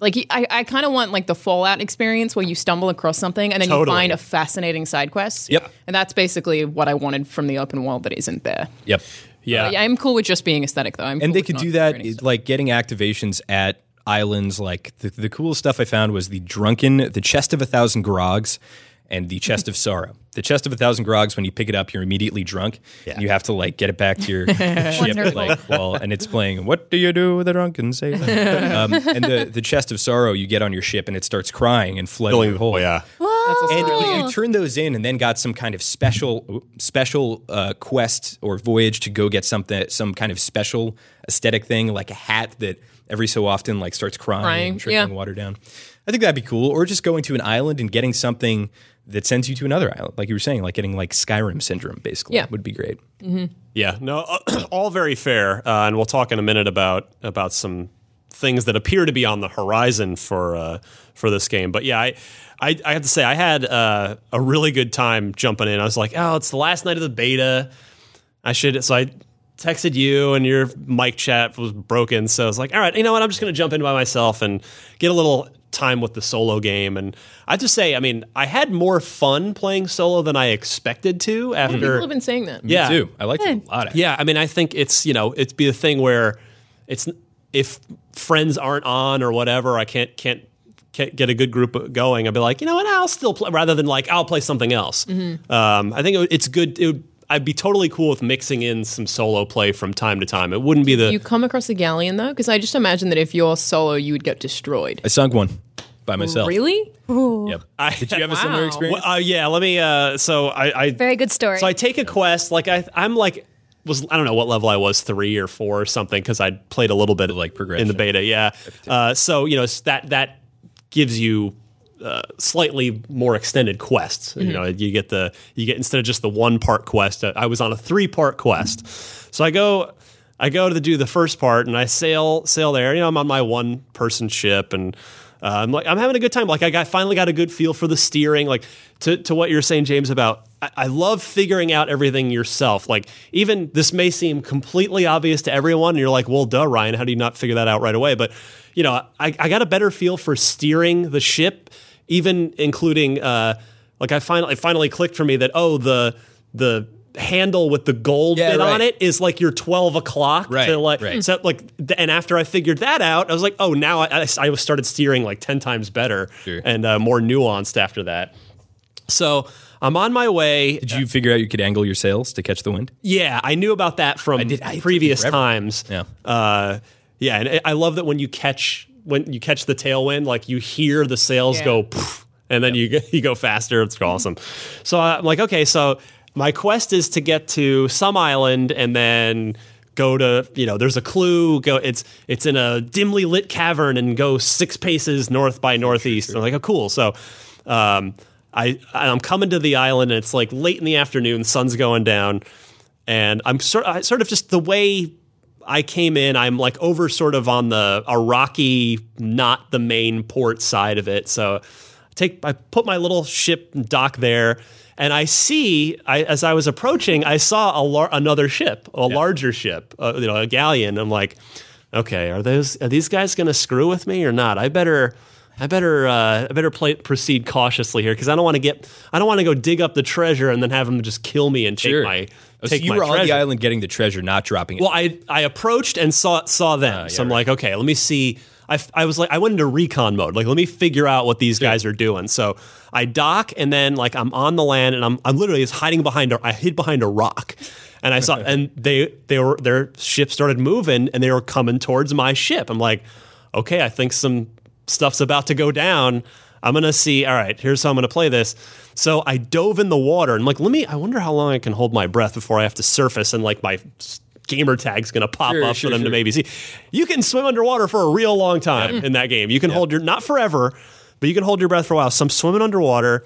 Like I, I kind of want like the Fallout experience where you stumble across something and then Totally. you find a fascinating side quest. Yep. and that's basically what I wanted from the open world that isn't there. Yep. Yeah. Yeah, I'm cool with just being aesthetic though. I'm cool and they could do that like getting activations at islands like the, the coolest stuff i found was the drunken the chest of a thousand grogs and the chest of sorrow. The chest of a thousand grogs when you pick it up you're immediately drunk. And you have to like get it back to your [LAUGHS] ship like well and it's playing what do you do with a drunken sailor? [LAUGHS] Um, and the, the chest of sorrow you get on your ship and it starts crying and flooding Filling the hole. hole, yeah. That's also and really if you turn those in and then got some kind of special special uh, quest or voyage to go get something some kind of special aesthetic thing like a hat that every so often like starts crying, Crying, and trickling yeah. water down. I think that'd be cool. Or just going to an island and getting something that sends you to another island, like you were saying, like getting like Skyrim syndrome, basically. Yeah. would be great. Yeah, no, [CLEARS THROAT] all very fair, uh, and we'll talk in a minute about about some things that appear to be on the horizon for uh, for this game. But yeah, I, I I have to say I had uh, a really good time jumping in. I was like, oh, it's the last night of the beta. I should so I texted you and your mic chat was broken. So I was like, all right, you know what? I'm just going to jump in by myself and get a little time with the solo game. And I have to say, I mean, I had more fun playing solo than I expected to after. people have been saying that. yeah, Too. I liked it a lot. actually. yeah, I mean, I think it's you know it's be a thing where it's if friends aren't on or whatever, I can't can't, can't get a good group going. I'd be like, you know what, I'll still play rather than like I'll play something else. Mm-hmm. Um, I think it's good. It would, I'd be totally cool with mixing in some solo play from time to time. It wouldn't be the You come across a galleon though, because I just imagine that if you're solo, you would get destroyed. I sunk one by myself. Really? Yep. Did you have a similar [LAUGHS] experience? Well, uh, yeah, let me. Uh, so I, I Very good story. So I take a quest, like I, I'm like, was I don't know what level I was, three or four or something, because I played a little bit of like in the beta. Yeah. Uh, so you know that that gives you uh, slightly more extended quests. You know, you get the you get instead of just the one part quest. Uh, I was on a three part quest, so I go. I go to do the first part and I sail sail there. You know, I'm on my one person ship and uh, I'm like I'm having a good time. Like I got finally got a good feel for the steering. Like to to what you're saying, James, about I, I love figuring out everything yourself. Like even this may seem completely obvious to everyone, and you're like, well, duh, Ryan, how do you not figure that out right away? But you know, I, I got a better feel for steering the ship, even including uh, like I finally it finally clicked for me that oh the the handle with the gold Yeah, bit on it is like your 12 o'clock Right, to like right. so like and after i figured that out i was like oh now i, I I started steering like 10 times better Sure. and uh, more nuanced after that so i'm on my way. Did you figure out you could angle your sails to catch the wind? yeah i knew about that from did- I- it previous forever. times. Yeah. uh, yeah and I- i love that when you catch when you catch the tailwind like you hear the sails Yeah. go poof, and then you [LAUGHS] you go faster. It's awesome. So i'm like okay so my quest is to get to some island and then go to you know there's a clue go it's it's in a dimly lit cavern and go six paces north by northeast. i'm like oh cool. So um i i'm coming to the island and it's like late in the afternoon sun's going down and i'm sort I, sort of just the way I came in. I'm like over sort of on the a rocky, not the main port side of it. So I take I put my little ship dock there, and I see I, as I was approaching, I saw a lar- another ship, a larger ship, uh, you know, a galleon. I'm like, okay, are those are these guys going to screw with me or not? I better. I better uh, I better play, proceed cautiously here because I don't want to get I don't want to go dig up the treasure and then have them just kill me and take my Oh, so take you my were on the island getting the treasure, not dropping it. Well, I I approached and saw saw them. so I'm like, okay, let me see. I, I was like, I went into recon mode. Like, let me figure out what these guys are doing. So I dock, and then like I'm on the land, and I'm I'm literally just hiding behind. A, I hid behind a rock, and I saw, [LAUGHS] and they they were their ship started moving, and they were coming towards my ship. I'm like, okay, I think some stuff's about to go down. I'm gonna see. All right, here's how I'm gonna play this. So I dove in the water and like, let me. I wonder how long I can hold my breath before I have to surface and like my gamer tag's gonna pop Sure, up sure, for them to maybe see. You can swim underwater for a real long time [CLEARS THROAT] in that game. You can hold your not forever, but you can hold your breath for a while. So I'm swimming underwater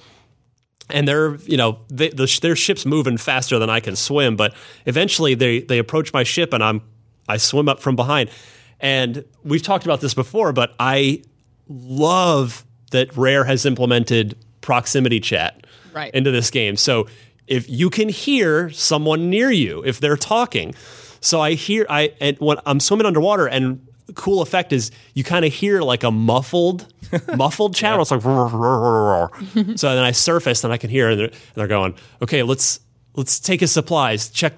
and they're you know they, the, their ship's moving faster than I can swim. But eventually they they approach my ship and I'm I swim up from behind. And we've talked about this before, but I love that Rare has implemented proximity chat Right. into this game. So if you can hear someone near you if they're talking, so I hear I and when I'm swimming underwater and cool effect is you kind of hear like a muffled [LAUGHS] muffled chat. It's like [LAUGHS] so then I surface and I can hear and they're, and they're going, okay, let's let's take his supplies, check.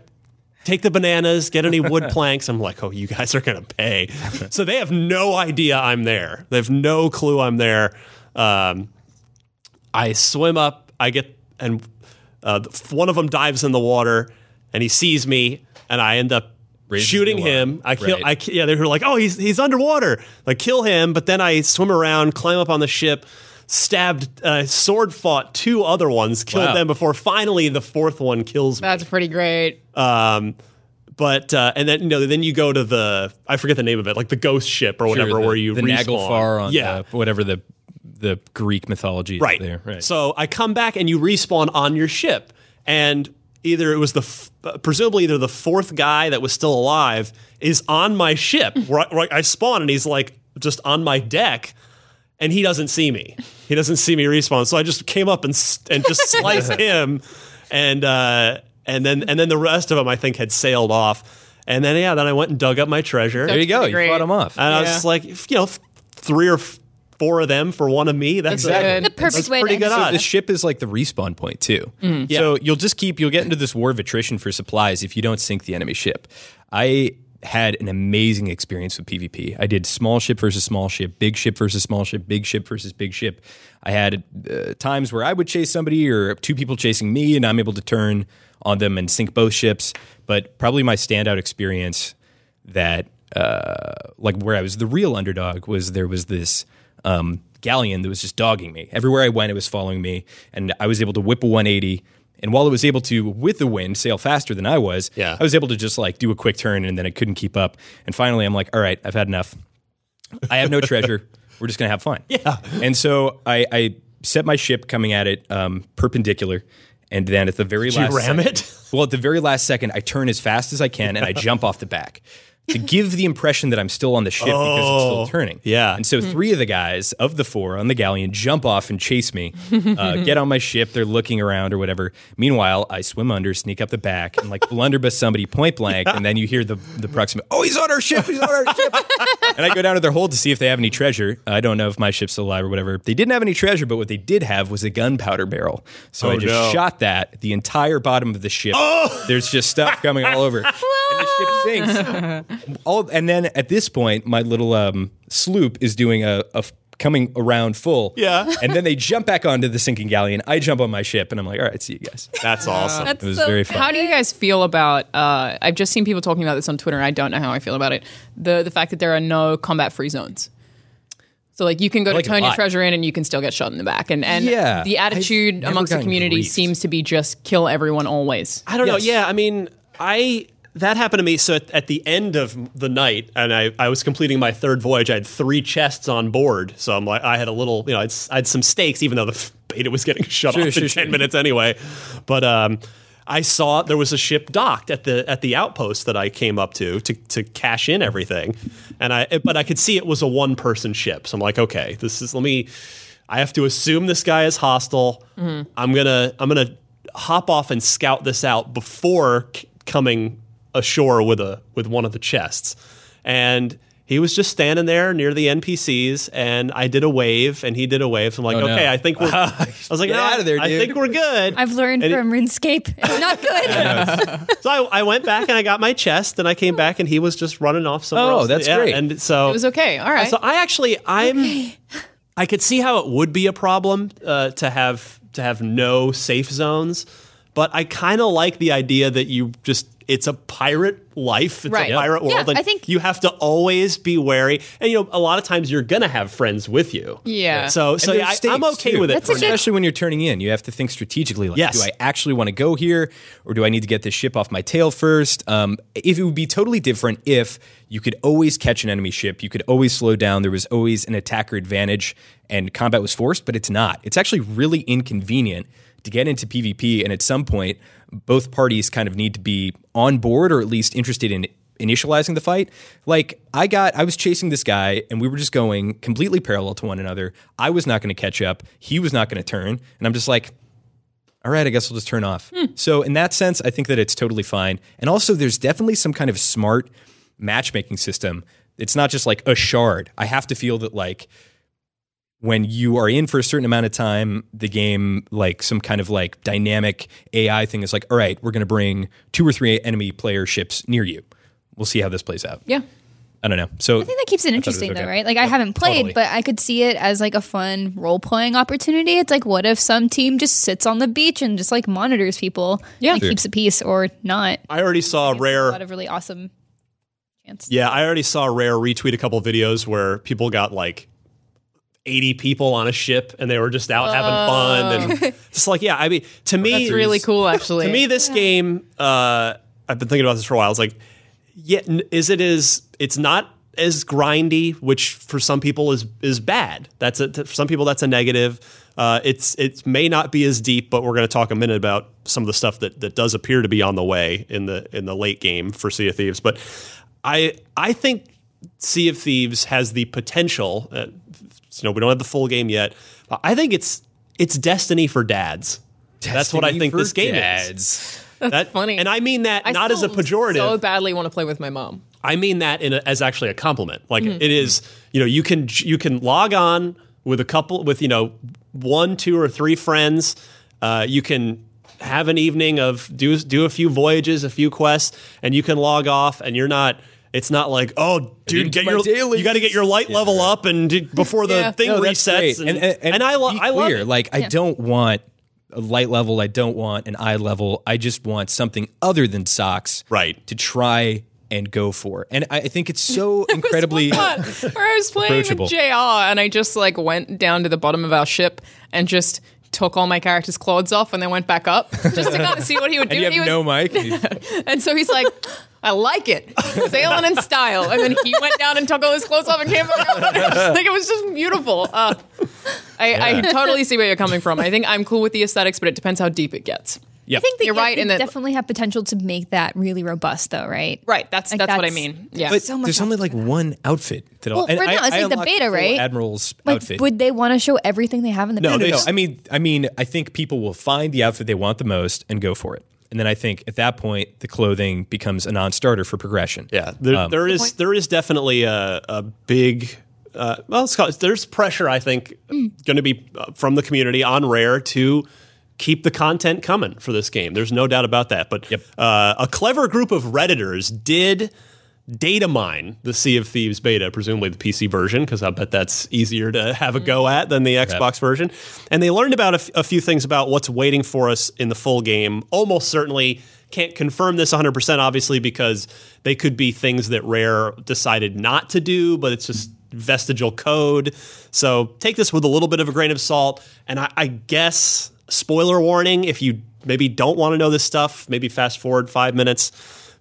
Take the bananas, get any wood [LAUGHS] planks. I'm like, oh, you guys are going to pay. so they have no idea I'm there. They have no clue I'm there. Um, I swim up. I get and uh, one of them dives in the water, and he sees me, and I end up Raises shooting him. I kill. Right. I yeah. They were like, oh, he's he's underwater. Like kill him, but then I swim around, climb up on the ship. Stabbed, uh, sword fought two other ones, killed Wow. them before finally the fourth one kills me. That's pretty great. Um, but uh, and then you know then you go to the I forget the name of it, like the ghost ship or Sure, whatever, the, where you the respawn. Naglfar on yeah, the, whatever the the Greek mythology is right. there. Right. So I come back and you respawn on your ship, and either it was the f- uh, presumably either the fourth guy that was still alive is on my ship. [LAUGHS] where, I, where I spawn and he's like just on my deck. And he doesn't see me. He doesn't see me respawn. So I just came up and and just [LAUGHS] sliced him, and uh, and then and then the rest of them I think had sailed off. And then yeah, then I went and dug up my treasure. there you go. pretty You fought him off. And I was just like, you know, three or four of them for one of me. That's Exactly. a- The perfect that's way to pretty good end it. odds. the ship is like the respawn point too. Yeah. So you'll just keep you'll get into this war of attrition for supplies if you don't sink the enemy ship. I had an amazing experience with PvP. I did small ship versus small ship, big ship versus small ship, big ship versus big ship. I had uh, times where I would chase somebody or two people chasing me, and I'm able to turn on them and sink both ships. But probably my standout experience that uh, like where I was the real underdog was there was this um, galleon that was just dogging me everywhere I went. It was following me, and I was able to whip a 180. And while it was able to, with the wind, sail faster than I was, Yeah. I was able to just like do a quick turn, and then I couldn't keep up. And finally, I'm like, all right, I've had enough. I have no [LAUGHS] treasure. We're just gonna have fun. Yeah. And so I, I set my ship coming at it um, perpendicular, and then at the very Did you last ram second- it? well, at the very last second, I turn as fast as I can and I jump off the back. To give the impression that I'm still on the ship because it's still Oh, turning. yeah. And so three of the guys of the four on the galleon jump off and chase me, uh, [LAUGHS] get on my ship. They're looking around or whatever. Meanwhile, I swim under, sneak up the back, and like blunderbuss somebody point blank. [LAUGHS] And then you hear the the proximate. Oh, he's on our ship. He's on our ship. [LAUGHS] and I go down to their hold to see if they have any treasure. I don't know if my ship's still alive or whatever. They didn't have any treasure, but what they did have was a gunpowder barrel. So Oh, I just no. shot that. The entire bottom of the ship. There's just stuff coming all over. [LAUGHS] and the ship sinks. all, and then at this point, my little um, sloop is doing a, a f- coming around full. Yeah. [LAUGHS] And then they jump back onto the sinking galleon. I jump on my ship, and I'm like, all right, see you guys. That's awesome. That's It was so very fun. How do you guys feel about? Uh, I've just seen people talking about this on Twitter, and I don't know how I feel about it. The the fact that there are no combat free zones. So like you can go like to a turn your treasure in, and you can still get shot in the back. And and Yeah, the attitude amongst the community griefed. seems to be just kill everyone always. I don't know. Yeah, I mean, I that happened to me. So at, at the end of the night, and I, I was completing my third voyage. I had three chests on board, so I'm like, I had a little, you know, I'd, I had some stakes, even though the [LAUGHS] beta was getting [LAUGHS] shut Sure, off sure, in sure. ten minutes anyway. But um, I saw there was a ship docked at the at the outpost that I came up to to to cash in everything, and I but I could see it was a one person ship. So I'm like, okay, this is let me. I have to assume this guy is hostile. I'm gonna I'm gonna hop off and scout this out before c- coming ashore with a with one of the chests. And he was just standing there near the NPCs, and I did a wave, and he did a wave. So I'm like, Oh, no. okay, I think we're. [LAUGHS] I was like, Get no, out of there, I think we're good. I've learned And it- from RuneScape. [LAUGHS] It's not good. [LAUGHS] so I, I went back and I got my chest, and I came back, and he was just running off somewhere Oh, else. that's Yeah, great. And so It was okay. All right. So I actually I'm I could see how it would be a problem uh, to have to have no safe zones, but I kind of like the idea that you just it's a pirate life, it's Right. a pirate Yeah, world, and I think- you have to always be wary. And you know, a lot of times you're gonna have friends with you. Yeah. So so yeah, I, I'm okay too. with it. That's for a now. Especially when you're turning in, you have to think strategically. Like, Yes. do I actually want to go here, or do I need to get this ship off my tail first? Um, if it would be totally different if you could always catch an enemy ship, you could always slow down. There was always an attacker advantage, and combat was forced. But it's not. It's actually really inconvenient to get into PvP, and at some point, both parties kind of need to be on board or at least interested in initializing the fight. Like I got I was chasing this guy and we were just going completely parallel to one another. I was not going to catch up. He was not going to turn. And I'm just like all right, I guess I'll just turn off. Hmm. So in that sense, I think that it's totally fine. And also there's definitely some kind of smart matchmaking system. It's not just like a shard. I have to feel that like when you are in for a certain amount of time, the game, like some kind of like dynamic AI thing is like, all right, we're going to bring two or three enemy player ships near you. We'll see how this plays out. yeah. I don't know. So I think that keeps it was interesting, okay. though, right? Like, I haven't played, totally. but I could see it as like a fun role playing opportunity. It's like, what if some team just sits on the beach and just like monitors people, Yeah. and Sure. keeps the peace, or not? I already saw A rare lot of really awesome chance. Yeah, I already saw Rare retweet a couple videos where people got like 80 people on a ship and they were just out having fun and [LAUGHS] just like yeah, I mean to me That's really cool, [LAUGHS] actually. To me this game uh I've been thinking about this for a while. It's like yeah, is it is it's not as grindy, which for some people is is bad. That's a, for some people that's a negative. Uh, it's it may not be as deep, but we're going to talk a minute about some of the stuff that that does appear to be on the way in the in the late game for Sea of Thieves. But I I think Sea of Thieves has the potential. Uh, you know, we don't have the full game yet. But I think it's it's Destiny for dads. That's what I think for this game is. That's That, funny. and I mean that I not as a still pejorative. So badly want to play with my mom. I mean that in a, as actually a compliment. Like Mm-hmm. it is, you know, you can you can log on with a couple with you know one, two, or three friends. Uh, you can have an evening of do do a few voyages, a few quests, and you can log off, and you're not. It's not like oh, dude, into get your dailies. you got to get your light level up and do, before the Yeah. thing No, resets. And, And, and, and I, lo- be I love it. Like, I don't want a light level. I don't want an eye level. I just want something other than socks, Right. To try and go for. And I I think it's so [LAUGHS] incredibly. [LAUGHS] Where I was playing with JR and I just like went down to the bottom of our ship and just took all my characters' clothes off and then went back up just to kind of see what he would [LAUGHS] do. And you have he was, no mic. and so he's like, I like it. Sailing in style. And then he went down and took all his clothes off and came back up. [LAUGHS] like it was just beautiful. Uh, I, I totally see where you're coming from. I think I'm cool with the aesthetics, but it depends how deep it gets. Yeah. I think that You're yeah, right they in that- definitely have potential to make that really robust, though, right? Right. That's Like, that's, what I mean. Yeah. But so much there's only like options. one outfit. That Well, and right now, it's like the beta, right? Admiral's Like, outfit. would they want to show everything they have in the No, no, no, they no. s- I mean, I mean, I think people will find the outfit they want the most and go for it. And then I think at that point, the clothing becomes a non-starter for progression. Yeah, there, Um, there is there is definitely a, a big. Uh, well, it's called, there's pressure. I think Mm. going to be uh, from the community on Rare to keep the content coming for this game. There's no doubt about that. But Yep. uh, a clever group of redditors did data mine the Sea of Thieves beta, presumably the PC version, because I bet that's easier to have a go mm-hmm. at than the Xbox version. And they learned about a, f- a few things about what's waiting for us in the full game. Almost certainly can't confirm this 100%, obviously, because they could be things that Rare decided not to do, but it's just vestigial code. So take this with a little bit of a grain of salt. And I, I guess, spoiler warning, if you maybe don't want to know this stuff, maybe fast forward five minutes.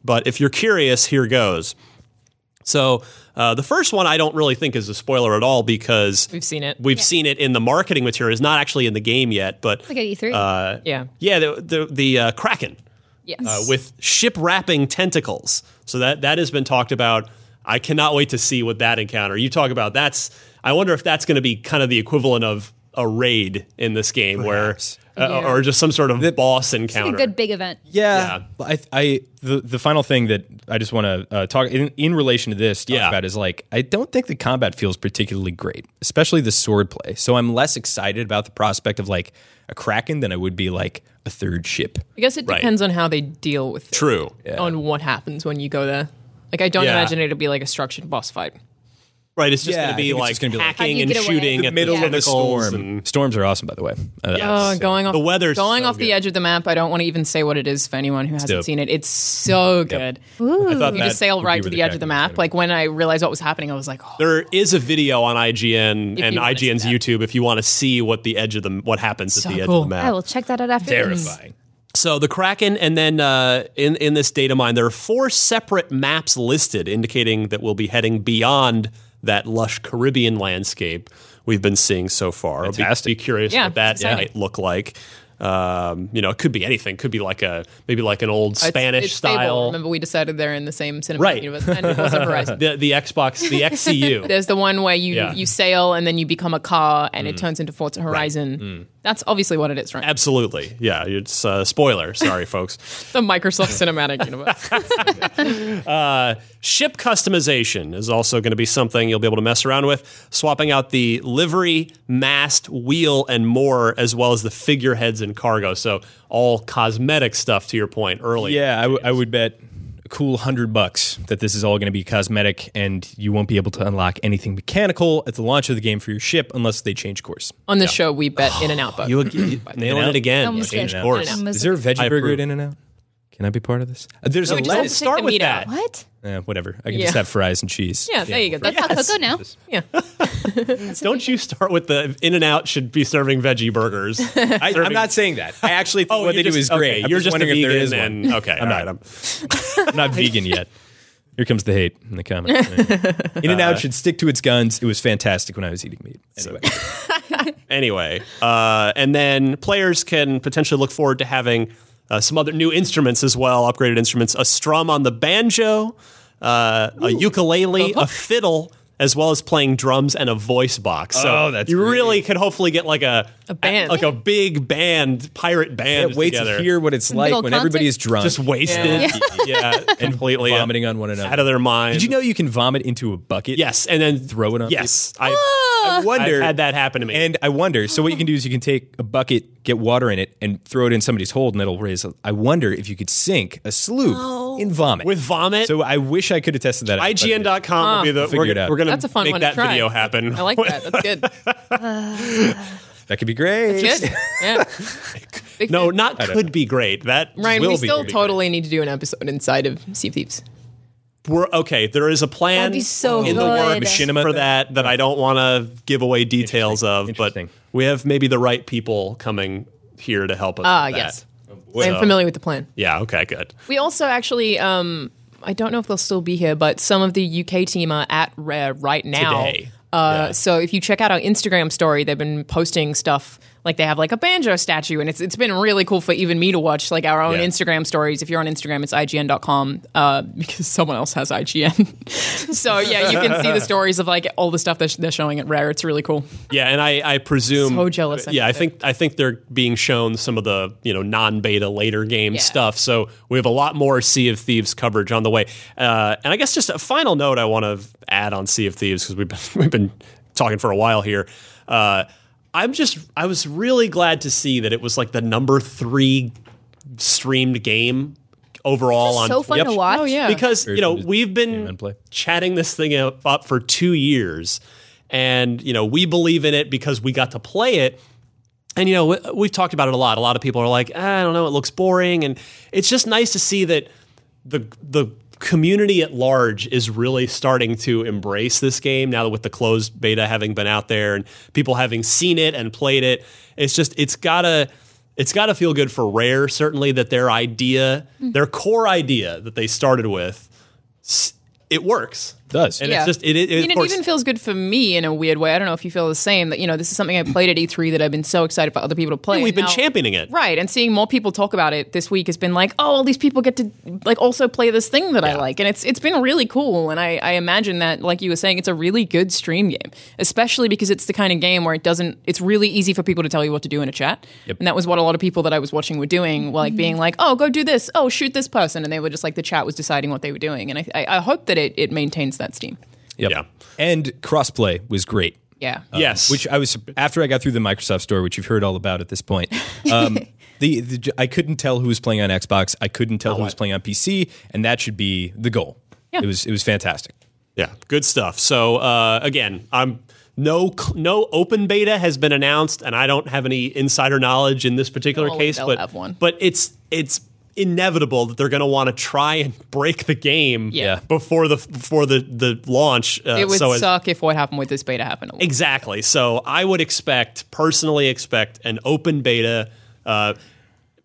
But if you're curious, here goes. So uh, the first one I don't really think is a spoiler at all because We've seen it. We've seen it in the marketing material. It's not actually in the game yet, but Like at E3. uh, yeah. yeah, the the, the uh, Kraken Yes. uh, with ship wrapping tentacles. So that that has been talked about. I cannot wait to see what that encounter. You talk about that's. I wonder if that's going to be kind of the equivalent of a raid in this game, Perhaps. where uh, Yeah. or just some sort of boss Like encounter. a good big event. Yeah, But I, I, the the final thing that I just want to uh, talk in, in relation to this talk Yeah. about is like I don't think the combat feels particularly great, especially the sword play. So I'm less excited about the prospect of like a kraken than I would be like a third ship. I guess it Right. depends on how they deal with it, True. on what happens when you go there. Like I don't Yeah. imagine it'll be like a structured boss fight. Right. It's just Yeah, going I to be think it's like just gonna be like- How do hacking you and get away? shooting The at Middle the of a tentacles storm. and- Storms are awesome, by the way. Uh, Yes. Oh, going off The weather's going so off the edge of the map. I don't want to even say what it is for anyone who hasn't dope. seen it. It's so good. I thought You that just sail would be right where to the edge of the Kraken map. Like when I realized what was happening, I was like, oh, There is a video on IGN If and you wanna see IGN's that. YouTube if you want to see what the edge of the what happens So at the edge cool. of the map. I will check that out after this. terrifying. So the Kraken, and then uh, in in this data mine, there are four separate maps listed, indicating that we'll be heading beyond that lush Caribbean landscape we've been seeing so far. I'll be- Fantastic. Be, curious Yeah, what that exciting. might look like. Um, you know, it could be anything. Could be like a maybe like an old Spanish it's stable. style. Remember, we decided they're in the same cinematic Right. universe, and it was Horizon. [LAUGHS] the the Xbox, the [LAUGHS] XCU. There's the one where you Yeah. you sail and then you become a car and it Mm. turns into Forza Horizon. That's obviously what it is, right? Absolutely, yeah. It's uh, spoiler. Sorry, [LAUGHS] folks. the Microsoft Cinematic Universe. [LAUGHS] Ship customization is also going to be something you'll be able to mess around with, swapping out the livery, mast, wheel, and more, as well as the figureheads and cargo. So all cosmetic stuff. To your point earlier. Yeah, I, w- I would bet a cool hundred bucks that this is all going to be cosmetic, and you won't be able to unlock anything mechanical at the launch of the game for your ship unless they change course. On the show, we bet [SIGHS] In and Out both. you you nailing it again. Change course. Is there a veggie burger at In and Out? Can I be part of this? Uh, there's No, a we just have to lettuce. start the with meat that. out. What? Eh, whatever. I can Yeah. just have fries and cheese. yeah, there you go. [LAUGHS] That's That's, how cocoa now. yeah. Don't you start with the In and Out should be serving veggie burgers. [LAUGHS] I, I'm not saying that. I actually think [LAUGHS] what you they do is great. okay, I'm you're just, wondering a if there vegan and one. okay. I'm not. right, I'm- I'm not vegan yet. Here comes the hate in the comments. In and Out should stick to its guns. It was fantastic when I was eating meat. Anyway, anyway, uh, and then players can potentially look forward to having uh, some other new instruments as well, upgraded instruments, a strum on the banjo, uh, a ukulele, a fiddle, as well as playing drums and a voice box. So Oh, that's you great. really could hopefully get like a A band. like a big band, pirate band. can't wait together. to hear what it's like little when everybody is drunk just wasted, [LAUGHS] yeah, completely vomiting on one another. out of their mind. Did you know you can vomit into a bucket? Yes, and then Throw it on Yes, I, ah. I wonder. I've had that happen to me. And I wonder. So what you can do is you can take a bucket, get water in it, and throw it in somebody's hold, and it'll raise. I wonder if you could sink a sloop oh. In vomit with vomit. So I wish I could have tested that. out, but- IGN.com will be the Figure we're, it out. we're gonna That's a fun make one to that try. video happen. I like that. That's good. [LAUGHS] That could be great. Good. Yeah. [LAUGHS] No, not don't could be great. That Ryan, will we still pretty totally need to do an episode inside of Sea of Thieves. We're okay. There is a plan be so in the good. works Machinima for that that I don't want to give away details of, but we have maybe the right people coming here to help us. Ah, with that. Yes. I'm familiar with the plan. Yeah. Okay. Good. We also actually, um, I don't know if they'll still be here, but some of the UK team are at Rare right now. Today. Uh, Yeah. So if you check out our Instagram story, they've been posting stuff. Like they have like a banjo statue, and it's it's been really cool for even me to watch like our own Yeah. Instagram stories. If you're on Instagram, it's IGN.com uh, [LAUGHS] because someone else has IGN. [LAUGHS] so yeah, you can see the stories of like all the stuff that sh- they're showing at Rare. It's really cool. Yeah, and I, I presume So jealous Yeah, I think I think they're being shown some of the you know non-beta later game Yeah. stuff. So we have a lot more Sea of Thieves coverage on the way. Uh, and I guess just a final note I want to add on Sea of Thieves because we've been [LAUGHS] we've been talking for a while here. Uh, I'm just I was really glad to see that it was like the number three streamed game overall on so fun Yep. to watch. Oh yeah, because you know we've been chatting this thing up, up for two years and you know we believe in it because we got to play it and you know we, we've talked about it a lot a lot of people are like "Ah, i don't know it looks boring and it's just nice to see that the the community at large is really starting to embrace this game now that with the closed beta having been out there and people having seen it and played it. It's just it's gotta it's gotta feel good for rare certainly that their idea mm. their core idea that they started with it works does. and Yeah. it's just it, it, I of mean, it even feels good for me in a weird way. I don't know if you feel the same. That you know, this is something I played at E3 that I've been so excited for other people to play. we've been now- championing it Right, and seeing more people talk about it this week has been like, oh, all these people get to like also play this thing that I like, and it's it's been really cool. And I, I imagine that, like you were saying, it's a really good stream game, especially because it's the kind of game where it doesn't. It's really easy for people to tell you what to do in a chat, and that was what a lot of people that I was watching were doing, like mm-hmm. being like, oh, go do this, oh, shoot this person, and they were just like the chat was deciding what they were doing, and I I, I hope that it, it maintains that steam. Yep. Yeah. And crossplay was great. Yeah. yes Which I was after I got through the Microsoft Store, which you've heard all about at this point. Um, [LAUGHS] the, the I couldn't tell who was playing on Xbox. I couldn't tell who was playing on PC, and that should be the goal. Yeah. It was it was fantastic. Yeah, good stuff. So uh, again, I'm no no open beta has been announced, and I don't have any insider knowledge in this particular case. they'll But have one. but it's it's inevitable that they're going to want to try and break the game Yeah. before the before the the launch. Uh, It would so as- suck if what happened with this beta happened. Exactly. So I would expect, personally expect, an open beta. Uh,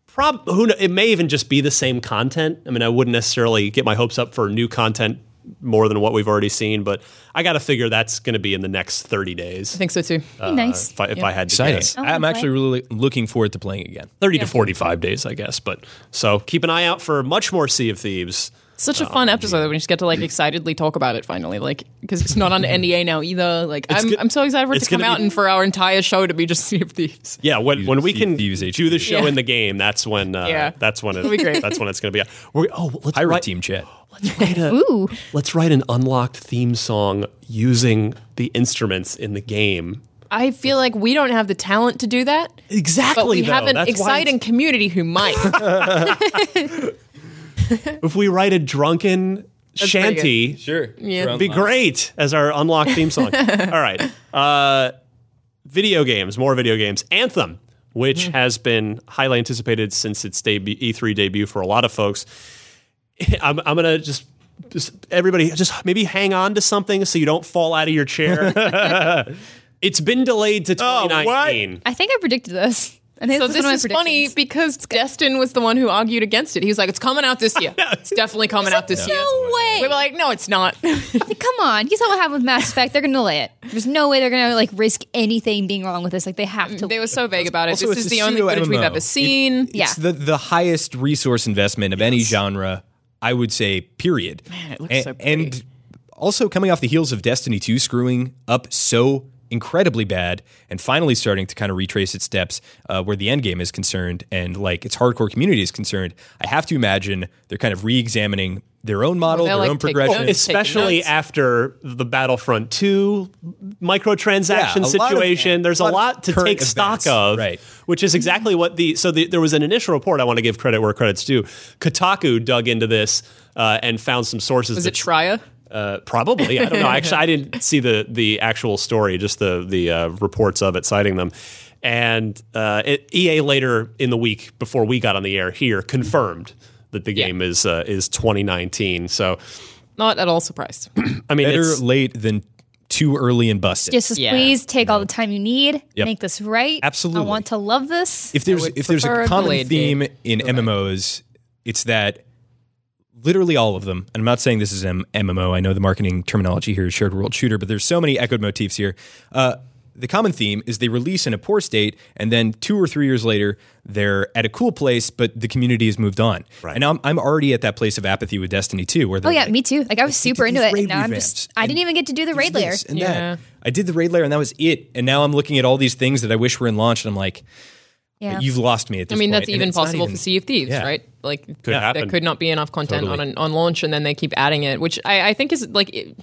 prob who kn- it may even just be the same content. I mean, I wouldn't necessarily get my hopes up for new content more than what we've already seen, but I got to figure that's going to be in the next thirty days. I think so too. uh, nice. If I, if I had to Exciting. guess. I'm okay. actually really looking forward to playing again. 30 to 45 days, I guess. But so keep an eye out for much more Sea of Thieves. Such a fun episode that we just get to like excitedly talk about it finally, like because it's not under [LAUGHS] NDA now either. Like I'm, go- I'm so excited for it it's to come gonna out be- and for our entire show to be just [LAUGHS] Sea of Thieves. Yeah, when, when we Sea can of Thieves do the show Yeah. in the game, that's when uh, Yeah. that's when it, It'll be great. that's when it's going to be. We're, oh, let's Pirate write, Team Chat. [GASPS] Let's write a Ooh. let's write an unlocked theme song using the instruments in the game. I feel like we don't have the talent to do that, Exactly. but we though. have an That's why exciting community who might. [LAUGHS] it's- If we write a drunken pretty shanty, Sure. Yeah. it'd be great as our unlock theme song. [LAUGHS] All right. Uh, video games, more video games. Anthem, which has been highly anticipated since its debut, E3 debut for a lot of folks. [LAUGHS] I'm, I'm gonna just. Just everybody, just maybe hang on to something so you don't fall out of your chair. [LAUGHS] it's been delayed to 2019. I think I predicted this. I think so this, this was is funny because Destin was the one who argued against it. He was like, "It's coming out this [LAUGHS] year. It's definitely coming out this year." No way. We were like, "No, it's not." [LAUGHS] Like, come on. You saw what happened with Mass Effect. They're going to delay it. There's no way they're going to like risk anything being wrong with this. Like they have to. they were so vague about it. Also, this is the only pseudo footage we've ever seen. It- Yeah. It's the, the highest resource investment of any genre, I would say, period. Man, it looks and, so pretty. and also coming off the heels of Destiny 2 screwing up so incredibly bad and finally starting to kind of retrace its steps uh, where the end game is concerned and like its hardcore community is concerned, I have to imagine they're kind of re-examining their own model, they're, their like, own progression. notes. especially after the Battlefront 2 microtransaction Yeah, a lot of- situation. There's a a lot of lot to current take stock of, right. which is exactly what the. So the, there was an initial report. I want to give credit where credit's due. Kotaku dug into this uh, and found some sources. Was that it Schreier? Uh, probably. I don't know. Actually, I didn't [LAUGHS] see the the actual story, just the the uh, reports of it citing them. And uh, it, EA later in the week before we got on the air here confirmed that the Yeah. game is uh, is 2019. So Not at all surprised. [CLEARS THROAT] I mean, Better it's, late than too early and busted. Just Yeah. please take all the time you need. Yep. Make this right. Absolutely. I want to love this. if there's if there's a a common theme game. in MMOs, it's that literally all of them. And I'm not saying this is an MMO. I know the marketing terminology here is shared world shooter, but there's so many echoed motifs here. Uh, the common theme is they release in a poor state, and then two or three years later, they're at a cool place, but the community has moved on. Right. And I'm, I'm already at that place of apathy with Destiny 2, where Oh yeah, like, me too. Like I was super into it, and now I'm just I didn't even get to do the raid lair. and Yeah. that. I did the raid lair, and that was it. And now I'm looking at all these things that I wish were in launch, and I'm like, Yeah. you've lost me at I mean, point. that's And even possible even- for Sea of Thieves, Yeah. right? Like, Could there happen. could not be enough content Totally. on an, on launch, and then they keep adding it, which I, I think is like. It,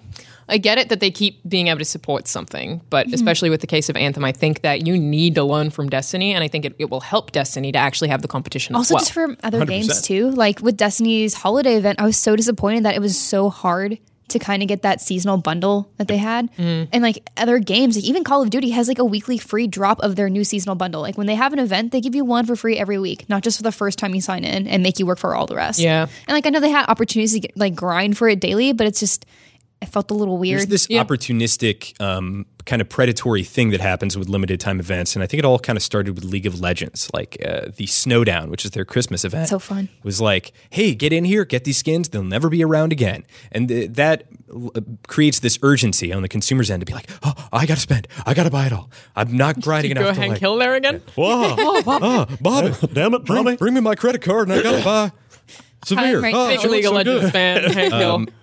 I get it that they keep being able to support something, but Mm-hmm. especially with the case of Anthem, I think that you need to learn from Destiny, and I think it, it will help Destiny to actually have the competition. also as well. just for other games too. Like with Destiny's holiday event, I was so disappointed that it was so hard to kind of get that seasonal bundle that they had. Mm-hmm. And like other games, like even Call of Duty has like a weekly free drop of their new seasonal bundle. Like when they have an event, they give you one for free every week, not just for the first time you sign in and make you work for all the rest. Yeah. And like I know they had opportunities to get, like grind for it daily, but it's just it felt a little weird. There's weird. this opportunistic um, kind of predatory thing that happens with limited time events, and I think it all kind of started with League of Legends, like uh, the Snowdown, which is their Christmas event. So fun. Was like, hey, get in here, get these skins; they'll never be around again, and th- that uh, creates this urgency on the consumer's end to be like, oh, I got to spend, I got to buy it all. I'm not [LAUGHS] grinding Go enough go ahead and like, kill there again. [LAUGHS] Whoa, [LAUGHS] oh, Bobby, Damn it, bring, Bobby. bring me my credit card, and I got to buy. Severe. right Oh, there. Big League of so Legends good. fan. Hank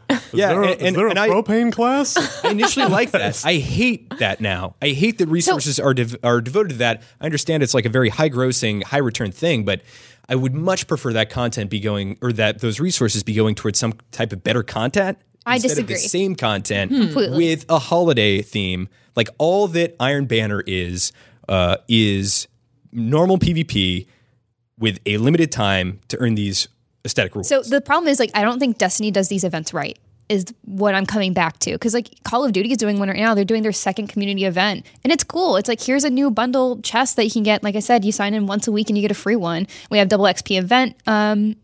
Hill. Yeah, and, and, and I, propane class? [LAUGHS] I initially liked that. I hate that now. I hate that resources are dev- are devoted to that. I understand it's like a very high grossing, high return thing, but I would much prefer that content be going or that those resources be going towards some type of better content. I instead Of disagree. the same content Completely. with a holiday theme. Like all that Iron Banner is uh, is normal PvP with a limited time to earn these aesthetic rewards. So the problem is like I don't think Destiny does these events right. Is what I'm coming back to because like Call of Duty is doing one right now. They're doing their second community event, and it's cool. It's like here's a new bundle chest that you can get. Like I said, you sign in once a week and you get a free one. We have double XP event, um,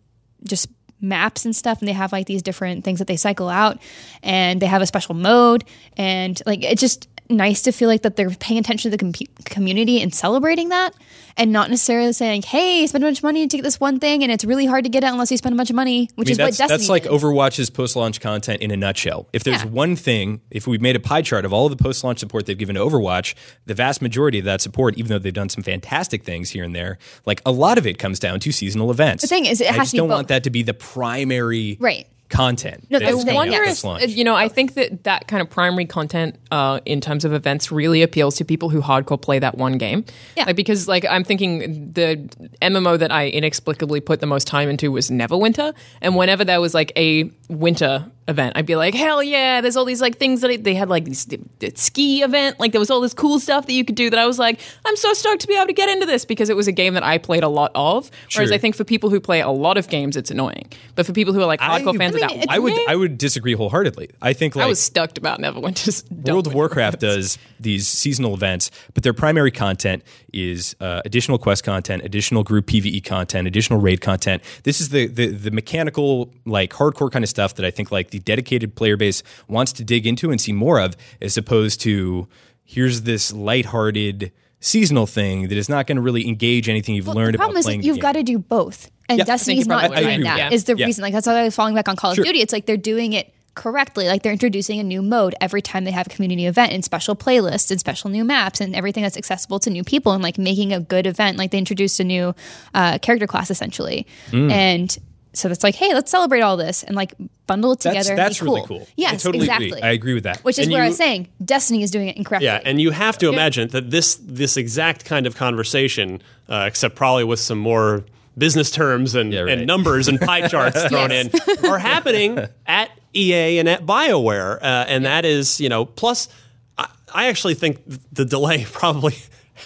just maps and stuff, and they have like these different things that they cycle out, and they have a special mode, and like it just nice to feel like that they're paying attention to the com- community and celebrating that and not necessarily saying hey spend a bunch of money to get this one thing and it's really hard to get it unless you spend a bunch of money which I mean, is that's, what Destiny that's like did. Overwatch's post-launch content in a nutshell. If there's Yeah. one thing, if we've made a pie chart of all of the post-launch support they've given to Overwatch, the vast majority of that support, even though they've done some fantastic things here and there, like a lot of it comes down to seasonal events. The thing is, it I has just to be don't both. want that to be the primary Right. Content. No, that that's is the coming thing, out yeah. this launch. Uh, You know, I think that that kind of primary content uh, in terms of events really appeals to people who hardcore play that one game. Yeah. Like, because like I'm thinking the MMO that I inexplicably put the most time into was Neverwinter, and whenever there was like a winter event, I'd be like, hell yeah! There's all these like things that it, they had like this ski event, like there was all this cool stuff that you could do that I was like, I'm so stoked to be able to get into this because it was a game that I played a lot of. Whereas Sure. I think for people who play a lot of games, it's annoying. But for people who are like hardcore I- fans I mean, of that I would I would disagree wholeheartedly. I think like I was stoked about Neverwinter's [LAUGHS] World of Warcraft does these seasonal events, but their primary content is uh, additional quest content, additional group PVE content, additional raid content. This is the, the the mechanical, like hardcore kind of stuff that I think like the dedicated player base wants to dig into and see more of, as opposed to here's this lighthearted seasonal thing that is not going to really engage anything you've learned the problem about is playing. you've got to do both and Yeah, I Destiny's not doing right. That with is the Yeah. reason like that's why I was falling back on Call of Sure. Duty it's like they're doing it correctly like they're introducing a new mode every time they have a community event and special playlists and special new maps and everything that's accessible to new people and like making a good event like they introduced a new uh, character class essentially Mm. and so it's like hey let's celebrate all this and like bundle it That's, together and that's be really cool. cool. yes I totally exactly agree. I agree with that. which is And what I was saying Destiny is doing it incorrectly Yeah, and you have to imagine that this this exact kind of conversation, uh, except probably with some more business terms and, Yeah, right. and numbers and pie charts [LAUGHS] thrown Yes. in, are happening at EA and at Bioware, uh, and that is you know plus. I, I actually think the delay [LAUGHS] probably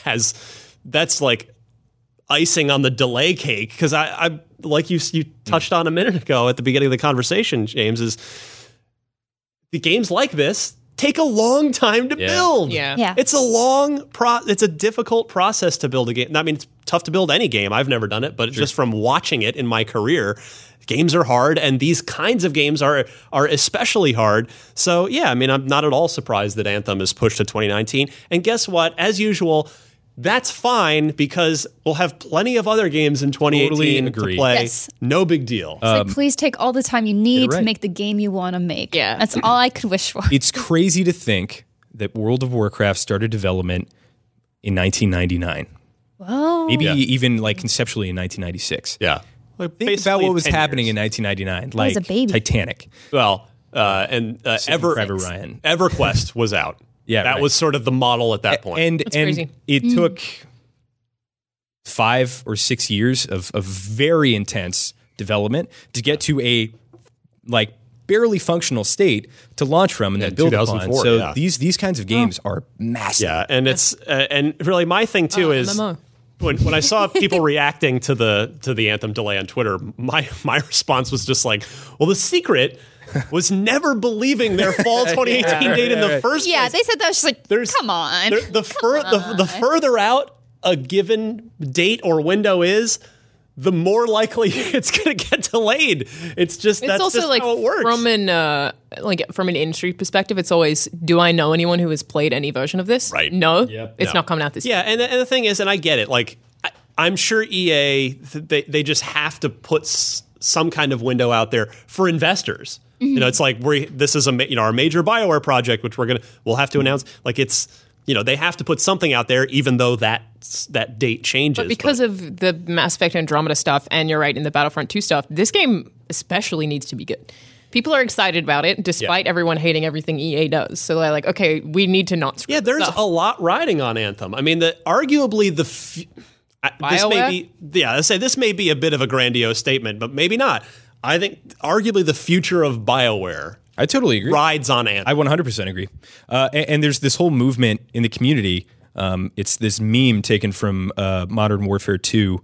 has that's like icing on the delay cake because I, I like you you touched on a minute ago at the beginning of the conversation, James is the games like this take a long time to Yeah. build. Yeah. Yeah. It's a long pro it's a difficult process to build a game. I mean, it's tough to build any game. I've never done it, but just from watching it in my career, games are hard and these kinds of games are are especially hard. So, yeah, I mean, I'm not at all surprised that Anthem is pushed to 2019. And guess what? As usual, that's fine because we'll have plenty of other games in 2018 Totally to agree. play. Yes. No big deal. It's like, please take all the time you need right. to make the game you want to make Yeah. that's all I could wish for it's crazy to think that World of Warcraft started development in 1999. Whoa. Maybe even like conceptually in 1996. Yeah. Like Think about what was 10 happening years. in 1999. was Like a baby. Titanic. Well, uh, and uh, Ever Ryan. EverQuest was out. Yeah, that right. was sort of the model at that point. And That's and crazy. it Mm. took five or six years of, of very intense development to get to a like barely functional state to launch from and then build upon. 2004, So yeah. these these kinds of games are massive. yeah, and it's uh, and really my thing too Uh, is MMO. when when I saw [LAUGHS] people reacting to the to the anthem delay on Twitter, my my [LAUGHS] response was just like, well, the secret [LAUGHS] was never believing their fall [LAUGHS] 2018 date in the first yeah, place. they said that. I was just like, There's- come on. There- the, [LAUGHS] fur, the, the further out a given date or window is, the more likely it's going to get delayed. It's just It's that's also just like how it works. from an uh, like from an industry perspective, it's always do I know anyone who has played any version of this? Right. No, Yep. it's No. not coming out this yeah, year. and the, and the thing is, and I get it. Like, I, I'm sure EA they they just have to put s- some kind of window out there for investors. You know, mm-hmm. it's like we this is a you know our major Bioware project, which we're gonna we'll have to announce. Like it's you know they have to put something out there, even though that that date changes. But because of the Mass Effect Andromeda stuff, and you're right in the Battlefront 2 stuff, this game especially needs to be good. People are excited about it, despite Yeah. everyone hating everything EA does. So they're like, okay, we need to not. Screw Yeah, there's a lot riding on Anthem. I mean, the arguably the f- I- this may be yeah. I say this may be a bit of a grandiose statement, but maybe not. I think arguably the future of Bioware I totally agree. rides on Anthem. I 100% agree. Uh, and, and there's this whole movement in the community. Um, it's this meme taken from uh, Modern Warfare 2,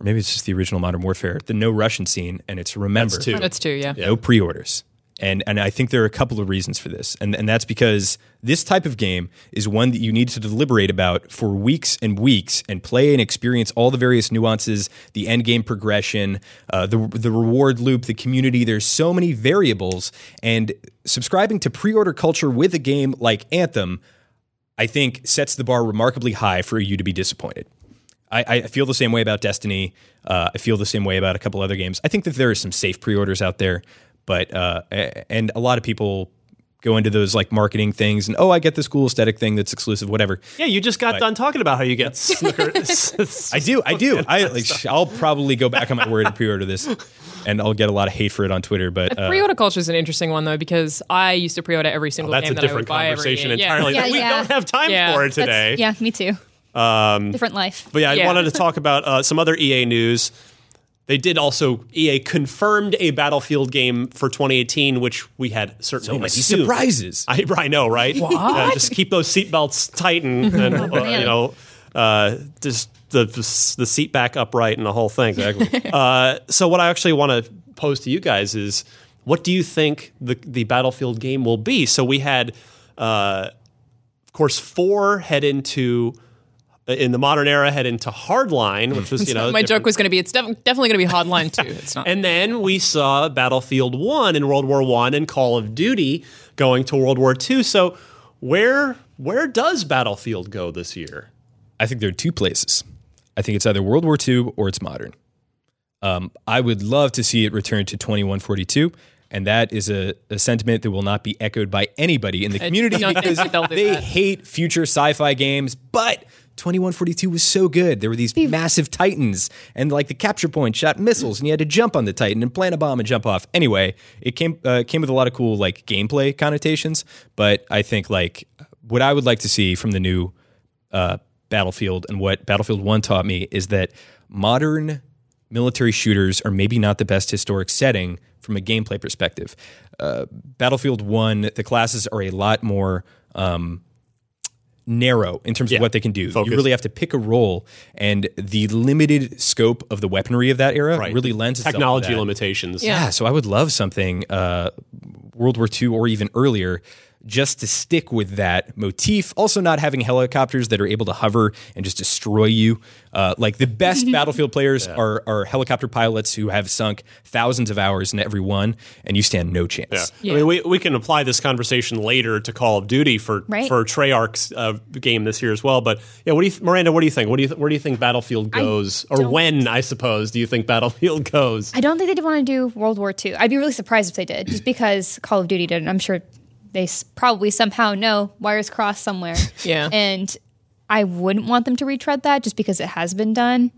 or maybe it's just the original Modern Warfare, the no Russian scene, and it's remember That's two. That's two, yeah. no pre-orders. And and I think there are a couple of reasons for this. And and that's because this type of game is one that you need to deliberate about for weeks and weeks and play and experience all the various nuances, the end game progression, uh, the the reward loop, the community. There's so many variables and subscribing to pre-order culture with a game like Anthem I think sets the bar remarkably high for you to be disappointed. I, I feel the same way about Destiny. Uh, I feel the same way about a couple other games. I think that there are some safe pre-orders out there, but uh, and a lot of people go into those like marketing things and oh, I get this cool aesthetic thing that's exclusive, whatever. yeah, you just got done talking about how you get snooker. [LAUGHS] [LAUGHS] I do, I do. I like, I'll probably go back on my word and pre-order this, and I'll get a lot of hate for it on Twitter. But uh, Pre-order culture is an interesting one though because I used to pre-order every single That's a game that I would different buy every conversation year. Yeah. entirely. Yeah, we yeah. don't have time Yeah. for it That's- today. yeah, me too. Um, Different life. But yeah, I wanted to talk about uh, some other EA news. They did also EA confirmed a Battlefield game for 2018, which we had certainly so many assumed. surprises. I, I know, right? Uh, just keep those seatbelts tighten, [LAUGHS] and uh, you know, uh, just the the seat back upright and the whole thing. Exactly. [LAUGHS] uh, so, what I actually want to pose to you guys is, what do you think the the Battlefield game will be? So we had, uh, of course, four head into. In the modern era, head into Hardline, which was [LAUGHS] you know My different- joke was going to be it's def- definitely going to be Hardline 2. It's not. and then we saw Battlefield 1 in World War 1 and Call of Duty going to World War 2. So where where does Battlefield go this year? I think there are two places. I think it's either World War II or it's modern. Um, I would love to see it return to 2142. And that is a, a sentiment that will not be echoed by anybody in the community because they'll they that. hate future sci fi games. But 2142 was so good. There were these massive titans, and like the capture point shot missiles, and you had to jump on the titan and plant a bomb and jump off. Anyway, it came uh, came with a lot of cool like gameplay connotations. But I think like what I would like to see from the new uh, Battlefield and what Battlefield 1 taught me is that modern military shooters are maybe not the best historic setting from a gameplay perspective. Uh, Battlefield 1, the classes are a lot more um, narrow in terms Yeah. of what they can do. Focus. You really have to pick a role, and the limited scope of the weaponry of that era Right. really lends itself to Technology that. limitations. Yeah. Yeah, so I would love something uh, World War II or even earlier just to stick with that motif. Also, not having helicopters that are able to hover and just destroy you. Uh, like the best [LAUGHS] battlefield players are, are helicopter pilots who have sunk thousands of hours in every one, and you stand no chance. I mean, we, we can apply this conversation later to Call of Duty for Right. for Treyarch's uh, game this year as well. But yeah, what do you, th- Miranda? What do you think? What do you, th- where do you think Battlefield goes, or when? I suppose do you think Battlefield [LAUGHS] goes? I don't think they'd want to do World War II. I'd be really surprised if they did, just because Call of Duty did. and I'm sure they s- probably somehow know wires crossed somewhere. [LAUGHS] Yeah. And I wouldn't want them to retread that just because it has been done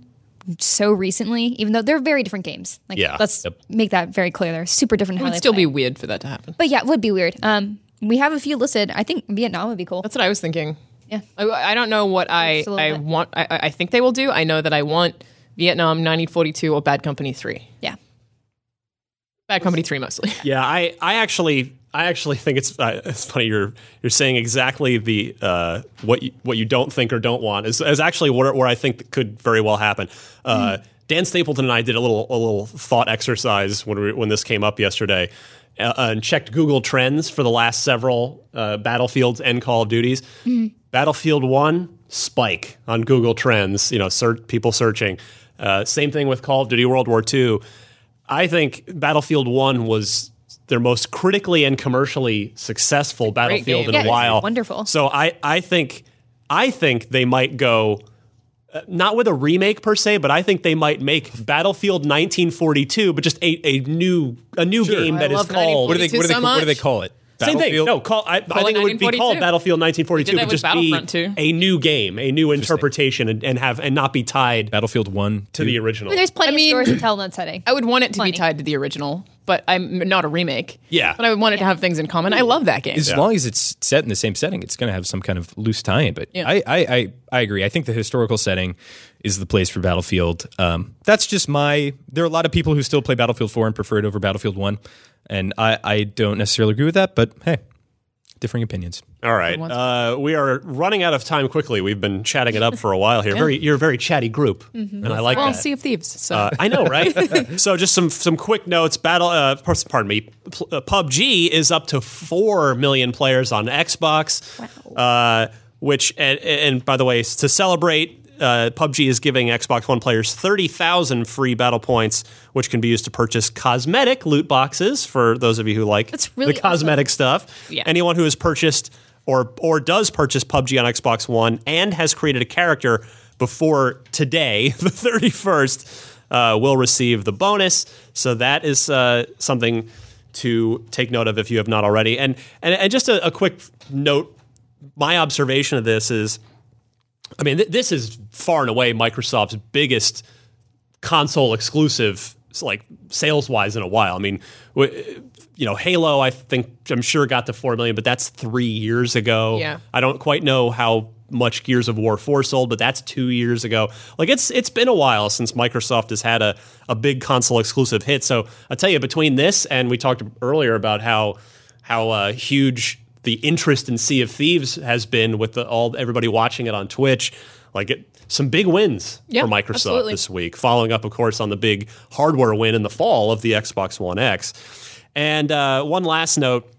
so recently, even though they're very different games. Like, Yeah. let's make that very clear. They're super different. It would still play. be weird for that to happen. But yeah, it would be weird. Um, we have a few listed. I think Vietnam would be cool. That's what I was thinking. Yeah. I, I don't know what I Just a little I bit. want. I, I think they will do. I know that I want Vietnam 1942 or Bad Company 3. Yeah. Bad Company 3 mostly. [LAUGHS] Yeah, I, I actually I actually think it's uh, it's funny you're you're saying exactly the uh, what you, what you don't think or don't want is, is actually where, where I think could very well happen. Uh, Dan Stapleton and I did a little a little thought exercise when we, when this came up yesterday. Uh, and checked Google Trends for the last several uh, battlefields and Call of Duties. Battlefield One spike on Google Trends. You know, search, people searching. Uh, same thing with Call of Duty World War II. I think Battlefield One was their most critically and commercially successful battlefield game. in Yeah, a while. wonderful. So I, I think I think they might go uh, not with a remake per se, but I think they might make Battlefield 1942, but just a, a new a new game I that is called What do they Too what do they so what do they call it? Same thing. No, call. I, I think it would be called Battlefield 1942, They did but just be too. a new game, a new interpretation, and, and have and not be tied Battlefield One to the original. There's plenty I mean- of stories to tell in that setting. [CLEARS THROAT] I would want it to Plenty. be tied to the original, but I'm not a remake. Yeah. But I would want it to have things in common. I love that game. As long as it's set in the same setting, it's going to have some kind of loose tie-in. But Yeah. I, I, I, I agree. I think the historical setting is the place for Battlefield. Um, that's just my. There are a lot of people who still play Battlefield Four and prefer it over Battlefield One, and I, I don't necessarily agree with that. But hey, differing opinions. All right, uh, we are running out of time quickly. We've been chatting it up for a while here. Very, you're a very chatty group, and I like well, that. Sea of Thieves. So Uh, I know, right? [LAUGHS] so, just some some quick notes. Battle, uh, pardon me. Uh, PUBG is up to four million players on Xbox. Uh, which, and, and by the way, to celebrate. Uh, PUBG is giving Xbox One players 30,000 free battle points, which can be used to purchase cosmetic loot boxes for those of you who like That's really the cosmetic stuff. Yeah. Anyone who has purchased or or does purchase PUBG on Xbox One and has created a character before today, [LAUGHS] the 31st, uh, will receive the bonus. So that is uh, something to take note of if you have not already. And and, and just a, a quick note, my observation of this is, I mean, th- this is far and away Microsoft's biggest console exclusive like sales wise in a while. I mean, w- you know, Halo I think I'm sure got to 4 million, but that's 3 years ago. Yeah. I don't quite know how much Gears of War 4 sold, but that's 2 years ago. Like it's it's been a while since Microsoft has had a a big console exclusive hit. So, I tell you between this and we talked earlier about how how uh, huge the interest in Sea of Thieves has been with the, all everybody watching it on Twitch. Like it, some big wins Yeah, for Microsoft absolutely. this week, following up, of course, on the big hardware win in the fall of the Xbox One X. And uh, one last note,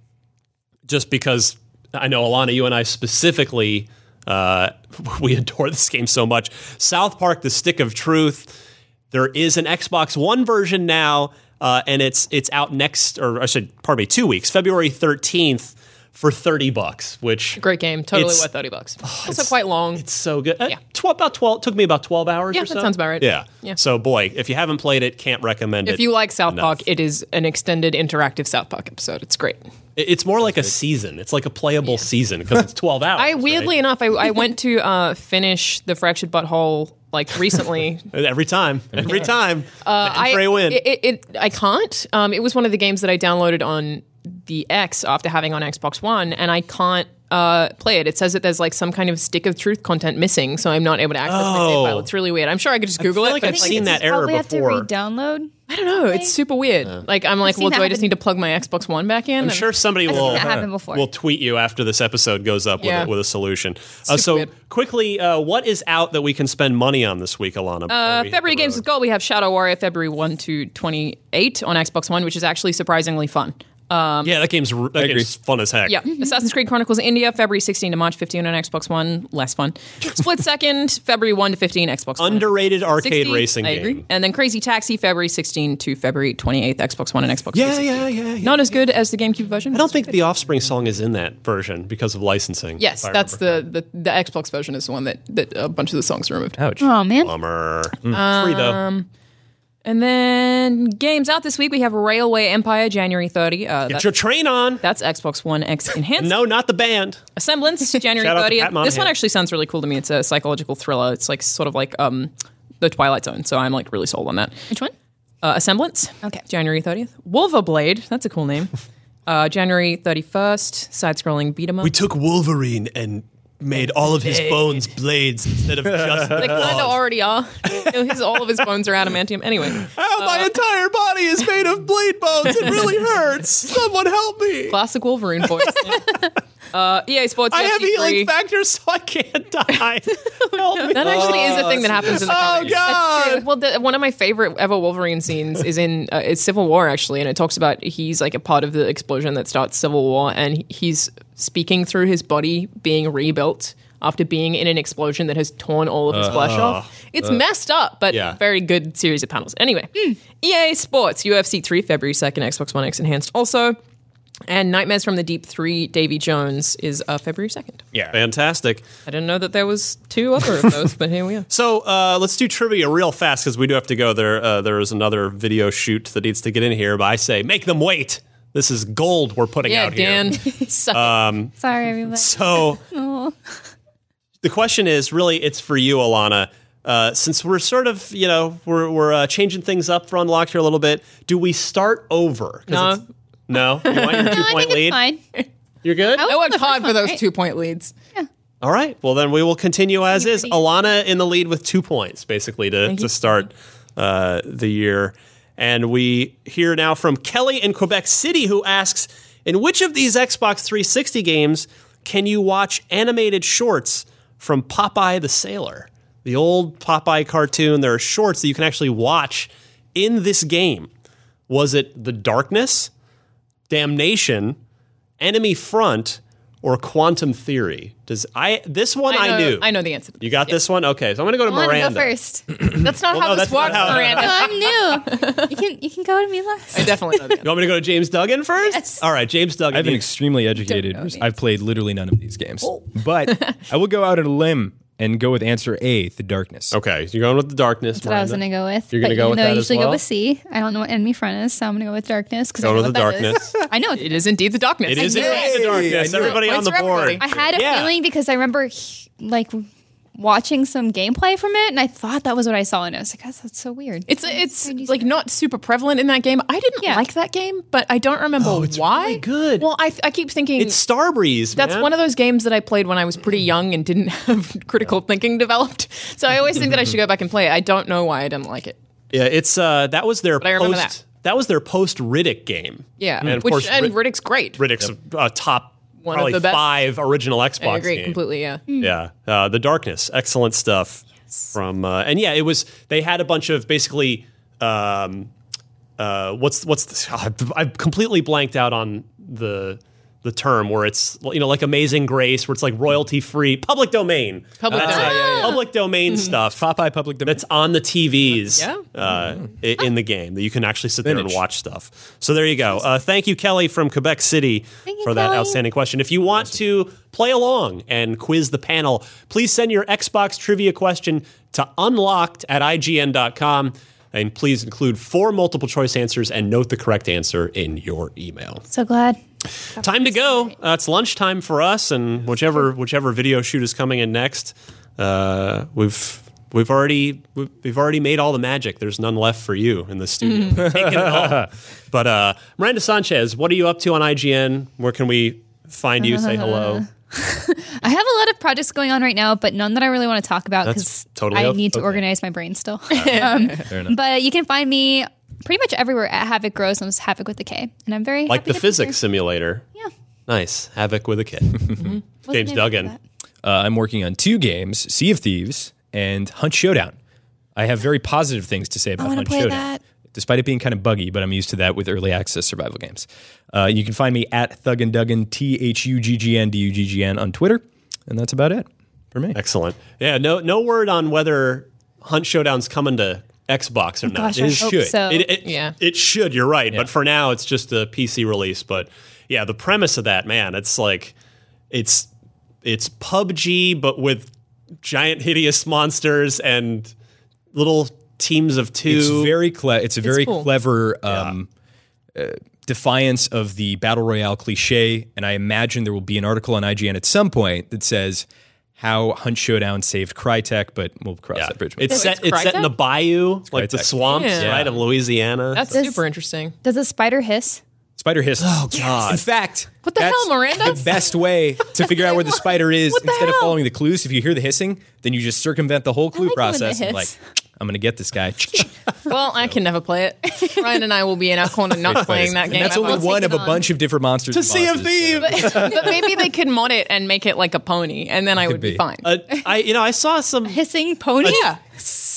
just because I know Alana, you and I specifically, uh, [LAUGHS] we adore this game so much. South Park: The Stick of Truth. There is an Xbox One version now, uh, and it's it's out next, or I should, pardon me, two weeks, February thirteenth, for thirty bucks. Which great game. Totally worth 30 bucks. also quite long. it's so good. Uh, Yeah. tw- about twelve. Took me about twelve hours. Yeah, or that so. sounds about right. Yeah. Yeah. So boy, if you haven't played it, can't recommend it. if you like South enough. Park, it is an extended interactive South Park episode. It's great. It's more like a season. It's like a playable season because it's twelve [LAUGHS] hours. I weirdly right? enough, I, I went to uh, finish the Fractured But Whole like recently. [LAUGHS] every time, every time, uh, I Trey win. It, it, it I can't. Um, it was one of the games that I downloaded on the X after having on Xbox One, and I can't uh, play it. It says that there's like some kind of stick of truth content missing, so I'm not able to access my save Oh. file. It's really weird. I'm sure I could just Google feel it. like but I've it's seen that error probably before. have to re-download. I don't know. It's super weird. like I'm like, well, that do I just need to plug my Xbox One back in? I'm sure somebody will that happened before. will tweet you after this episode goes up with, a, with a solution. Uh, so weird. quickly, uh, what is out that we can spend money on this week, Alana? Uh, we February Games road? with Gold, we have Shadow Warrior February 1 to 28 on Xbox One, which is actually surprisingly fun. Um, yeah, that game's that agree. game's fun as heck. Yeah. Mm-hmm. Assassin's Creed Chronicles India, February 16 to March 15 on Xbox One, less fun. [LAUGHS] Split Second, February 1 to 15, Xbox One. Underrated arcade 60, racing I game. agree. And then Crazy Taxi, February 16 to February 28th, Xbox One and Xbox Yeah, yeah, yeah, yeah. Not as good as the GameCube version. I don't think the Offspring song is in that version because of licensing. Yes, that's the, the the Xbox version is the one that, that a bunch of the songs are removed. Ouch. Oh man, Bummer. Mm. Free though. Um, And then games out this week. We have Railway Empire January 30. Uh, Get that- your train on. that's Xbox One X enhanced. No, not the band. Assemblance [LAUGHS] January Shout out to 30th. This one actually sounds really cool to me. It's a psychological thriller. It's like sort of like um, the Twilight Zone. So I'm like really sold on that. Which one? Uh, Assemblance. Okay. January 30th. Wulverblade. That's a cool name. [LAUGHS] Uh, January 31st. Side scrolling beat 'em up. We took Wolverine and made all of his bones blades instead of just [LAUGHS] the They kind of already are. You know, his, all of his bones are adamantium. Anyway, Oh, my entire body is made of blade bones. It really [LAUGHS] hurts. Someone help me. classic Wolverine voice. Yeah. [LAUGHS] Uh, EA Sports. I have UFC healing three. factor, so I can't die. help me. That actually is a thing that happens in the Oh, comics. God. True. Well, the, one of my favorite ever Wolverine scenes is in uh, it's Civil War actually, and it talks about he's like a part of the explosion that starts Civil War, and he's speaking through his body being rebuilt after being in an explosion that has torn all of his flesh off. It's messed up, but Yeah. very good series of panels. Anyway, EA Sports UFC 3 February 2nd, Xbox One X enhanced also. And Nightmares from the Deep 3 Davy Jones is uh, February 2nd. Yeah. Fantastic. I didn't know that there was two other of those, but here we are. [LAUGHS] So uh, let's do trivia real fast because we do have to go. There, uh, there is another video shoot that needs to get in here. But I say, make them wait. This is gold we're putting Yeah, out here. Dan. [LAUGHS] [LAUGHS] Suck it. Sorry, everybody. So [LAUGHS] the question is really, it's for you, Alana. Uh, since we're sort of, you know, we're, we're uh, changing things up for Unlocked here a little bit, do we start over? 'Cause No. it's- No? You want your two No, I point think lead? it's fine. You're good? I I worked the first hard for those right? two point leads. Yeah. All right. Well, then we will continue as is. Alana in the lead with two points, basically, to, to start uh, the year. And we hear now from Kelly in Quebec City, who asks In which of these Xbox 360 games can you watch animated shorts from Popeye the Sailor? The old Popeye cartoon. There are shorts that you can actually watch in this game. Was it The Darkness, Damnation, Enemy Front, or Quantum Theory? Does I this one I, know, knew. I know the answer. To this. You got this one? Okay, so I'm going to go to I want to Miranda. go first. [CLEARS THROAT] That's not Well, how no, this that's works, how- Miranda. I'm new. [LAUGHS] You can you can go to me last. I definitely know the answer. You want me to go to James Duggan first? Yes. All right, James Duggan. I've been extremely educated. I've played literally none of these games. But [LAUGHS] I will go out on a limb and go with answer A, The Darkness. okay, you're going with the darkness. That's what I was gonna go with. You're gonna go with though that I as usually well? go with C. I don't know what enemy front is, so I'm gonna go with darkness because I Go know to what the darkness. [LAUGHS] I know. It is indeed the darkness. It is indeed the darkness. I. Everybody on the board. everybody. I had a Yeah. feeling because I remember like watching some gameplay from it, and I thought that was what I saw, and I was like, "That's, that's so weird." It's it's Crazy like not super prevalent in that game. I didn't Yeah. like that game, but I don't remember Oh, it's why. really good. Well, I, I keep thinking It's Starbreeze. that's man. one of those games that I played when I was pretty young and didn't [LAUGHS] have critical thinking developed. So I always think that I should go back and play it. I don't know why I didn't like it. Yeah, it's uh that was their I remember post. that. was their post Riddick game. Yeah, and of Which, course and Riddick's great. Riddick's a top One of probably the best. five original Xbox I agree games. completely. Yeah. Yeah, uh, the darkness, excellent stuff from uh, and yeah, it was they had a bunch of basically um, uh, what's what's this? [LAUGHS] I've, I've completely blanked out on the the term where it's you know like Amazing Grace, where it's like royalty free, public domain, Public That's domain. Yeah, yeah, yeah. public domain stuff. Popeye Public Domain. That's on the TVs Yeah. uh, i- in the game that you can actually sit there and watch stuff. So there you go. Uh, thank you, Kelly from Quebec City, Thank you, for that Kelly. outstanding question. If you want to play along and quiz the panel, please send your Xbox trivia question to unlocked at IGN.com. And please include four multiple choice answers and note the correct answer in your email. so glad. Time to go. Uh, it's lunchtime for us, and whichever whichever video shoot is coming in next, uh, we've we've already we've, we've already made all the magic. There's none left for you in the studio. We've taken it all. [LAUGHS] But uh, Miranda Sanchez, what are you up to on IGN? Where can we find you? Say hello. [LAUGHS] I have a lot of projects going on right now, but none that I really want to talk about because totally I o- need to okay. organize my brain still. [LAUGHS] um, but you can find me pretty much everywhere at Havok Grows, and it's Havoc with a K, and I'm very Like happy the to physics here. simulator. Yeah, Nice. Havoc with a kid. [LAUGHS] Wasn't James able to do Duggan. Uh, I'm working on two games Sea of Thieves and Hunt Showdown. I have very positive things to say about wanna Hunt play Showdown. that. Despite it being kind of buggy, but I'm used to that with early access survival games. Uh, you can find me at Thug and Duggan, T H U G G N D U G G N on Twitter. And that's about it for me. Excellent. Yeah. No no word on whether Hunt Showdown's coming to Xbox or not. Gosh, It I is- hope should. so. It, it, Yeah. it should. You're right. Yeah. But for now, it's just a PC release. But yeah, the premise of that, man, it's like it's it's PUBG, but with giant hideous monsters and little teams of two. It's very cle- It's a very cool. clever um, uh, defiance of the battle royale cliche, and I imagine there will be an article on IGN at some point that says how Hunt Showdown saved Crytek, but we'll cross yeah. that bridge. when It's set. It's It's set in the bayou, like the swamps, Yeah. right of Louisiana. That's Does- super interesting. Does a spider hiss? Spider hiss. Oh God. In fact, What the that's hell, Miranda? The best way to figure out where the [LAUGHS] spider is What the instead of following the clues. If you hear the hissing, then you just circumvent the whole clue like it when they process. And like, hiss. I'm going to get this guy. [LAUGHS] [LAUGHS] Well, I can never play it. [LAUGHS] Ryan and I will be in our corner not playing that And game. that's ever. only one of it a on. bunch of different monsters. to see a of bosses. Thieves. but maybe they could mod it and make it like a pony, and then I would be, be. fine. Uh, I you know I saw some. Hissing pony? yeah,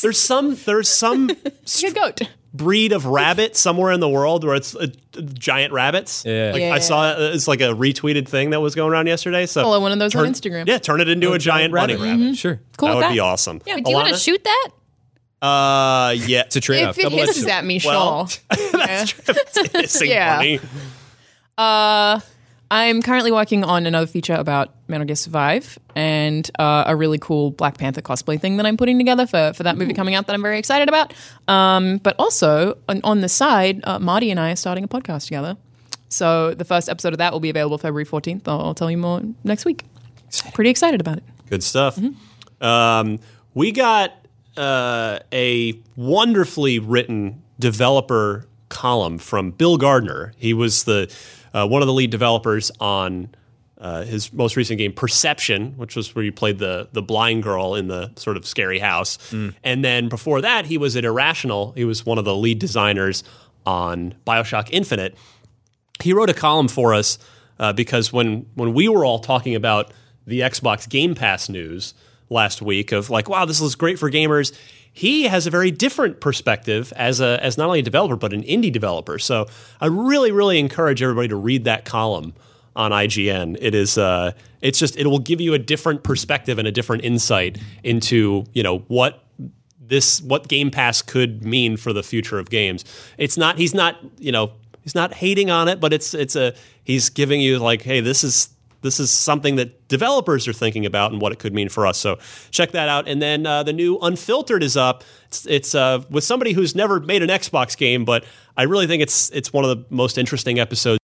There's some. There's some like a goat. breed of rabbit somewhere in the world where it's uh, giant rabbits. Yeah. Like, Yeah. I saw uh, it's like a retweeted thing that was going around yesterday. So Follow one of those on Instagram. Yeah, turn it into a giant bunny rabbit. rabbit. Sure. Cool That would that. be awesome. Yeah. Do you want to shoot that? Uh, yeah. It's a trade off. If it hisses at me, Well, sure. [LAUGHS] Yeah. Hissing [LAUGHS] Yeah. bunny. Uh, I'm currently working on another feature about Metal Gear Survive and uh, a really cool Black Panther cosplay thing that I'm putting together for, for that movie coming out that I'm very excited about. Um, but also, on, on the side, uh, Marty and I are starting a podcast together. So the first episode of that will be available February 14th. I'll, I'll tell you more next week. Pretty excited about it. Good stuff. Mm-hmm. Um, we got uh, a wonderfully written developer column from Bill Gardner. He was the uh, one of the lead developers on uh, his most recent game, Perception, which was where you played the the blind girl in the sort of scary house. And then before that, he was at Irrational. He was one of the lead designers on Bioshock Infinite he wrote a column for us uh, because when when we were all talking about the Xbox Game Pass news last week of like, wow, this is great for gamers. He has a very different perspective as a as not only a developer but an indie developer. So I really really encourage everybody to read that column on IGN. It is uh, it's just it will give you a different perspective and a different insight into you know what this what Game Pass could mean for the future of games. It's not he's not you know he's not hating on it, but it's it's a he's giving you like hey this is this is something that developers are thinking about and what it could mean for us. So check that out. And then uh, the new Unfiltered is up. It's, it's uh, with somebody who's never made an Xbox game, but I really think it's it's one of the most interesting episodes.